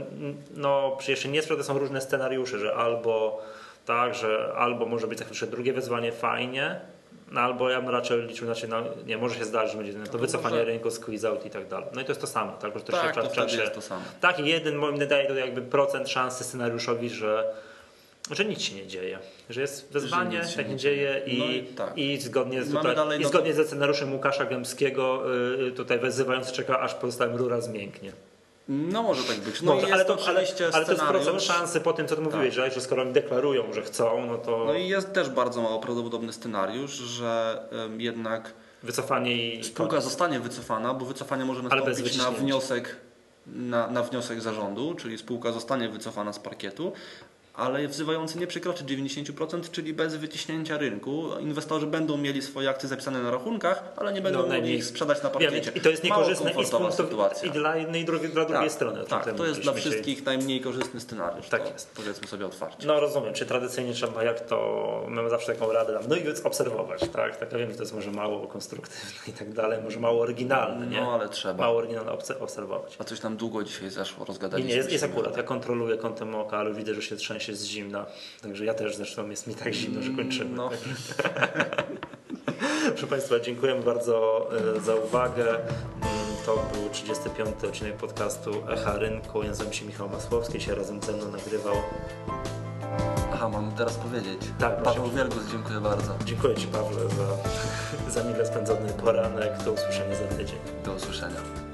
S1: no jeszcze nie sprzeda są różne scenariusze, że albo tak, że albo może być faktycznie drugie wezwanie fajnie, no albo ja bym raczej liczył, znaczy, no, nie, może się zdarzyć, że będzie no, to wycofanie
S2: może-
S1: rynku, squeeze out i tak dalej. No i to jest to samo, tak? Że to
S2: Tak,
S1: się,
S2: to
S1: się-
S2: jest to samo.
S1: Tak, jeden moim daje to jakby procent szansy scenariuszowi, że że nic się nie dzieje, że jest wezwanie,
S2: się
S1: tak
S2: nie
S1: dzieje i,
S2: No i tak.
S1: i zgodnie z, tutaj,
S2: dalej
S1: i
S2: no-
S1: zgodnie ze scenariuszem Łukasza Gębskiego y, tutaj wezywając czeka aż pozostała rura zmięknie.
S2: No może tak być. No
S1: Może, ale, to, ale, ale to jest procent szansy po tym, co ty mówiłeś, że, że skoro oni deklarują, że chcą, no to
S2: No i jest też bardzo mało prawdopodobny scenariusz, że jednak
S1: wycofanie i
S2: spółka zostanie wycofana, bo wycofanie może nastąpić na wniosek, na, na wniosek zarządu, czyli spółka zostanie wycofana z parkietu, ale wzywający nie przekroczy 90%, czyli bez wyciśnięcia rynku. Inwestorzy będą mieli swoje akcje zapisane na rachunkach, ale nie będą
S1: No,
S2: mogli ich sprzedać na parkiecie.
S1: I to jest niekorzystne i, punktu,
S2: sytuacja.
S1: i dla jednej i drugiej, dla drugiej
S2: tak,
S1: strony.
S2: tak, to jest dla
S1: dzisiaj.
S2: wszystkich najmniej korzystny scenariusz.
S1: Tak
S2: to
S1: jest.
S2: Powiedzmy sobie otwarcie.
S1: No rozumiem, czy tradycyjnie trzeba jak to, mamy zawsze taką radę dam, no i więc obserwować, tak? Tak, ja wiem, że to jest może mało konstruktywne i tak dalej, może mało oryginalne, nie?
S2: No ale trzeba.
S1: Mało oryginalne obse- obserwować.
S2: A coś tam długo dzisiaj zeszło, rozgadaliśmy
S1: nie, jest, jest akurat, ja kontroluję kątem oka, ale widzę, że się trzęsie z zimna, także ja też zresztą jest mi tak zimno, że kończymy.
S2: No. [laughs]
S1: Proszę Państwa, dziękujemy bardzo e, za uwagę. Mm, To był 35. odcinek podcastu Echa Rynku. Ja nazywam się Michał Masłowski, się razem ze mną nagrywał.
S2: Aha, mam teraz powiedzieć.
S1: Tak.
S2: Paweł Wielgus, dziękuję bardzo.
S1: Dziękuję Ci Pawle za, [laughs] za mile spędzony poranek. Do usłyszenia za tydzień.
S2: Do usłyszenia.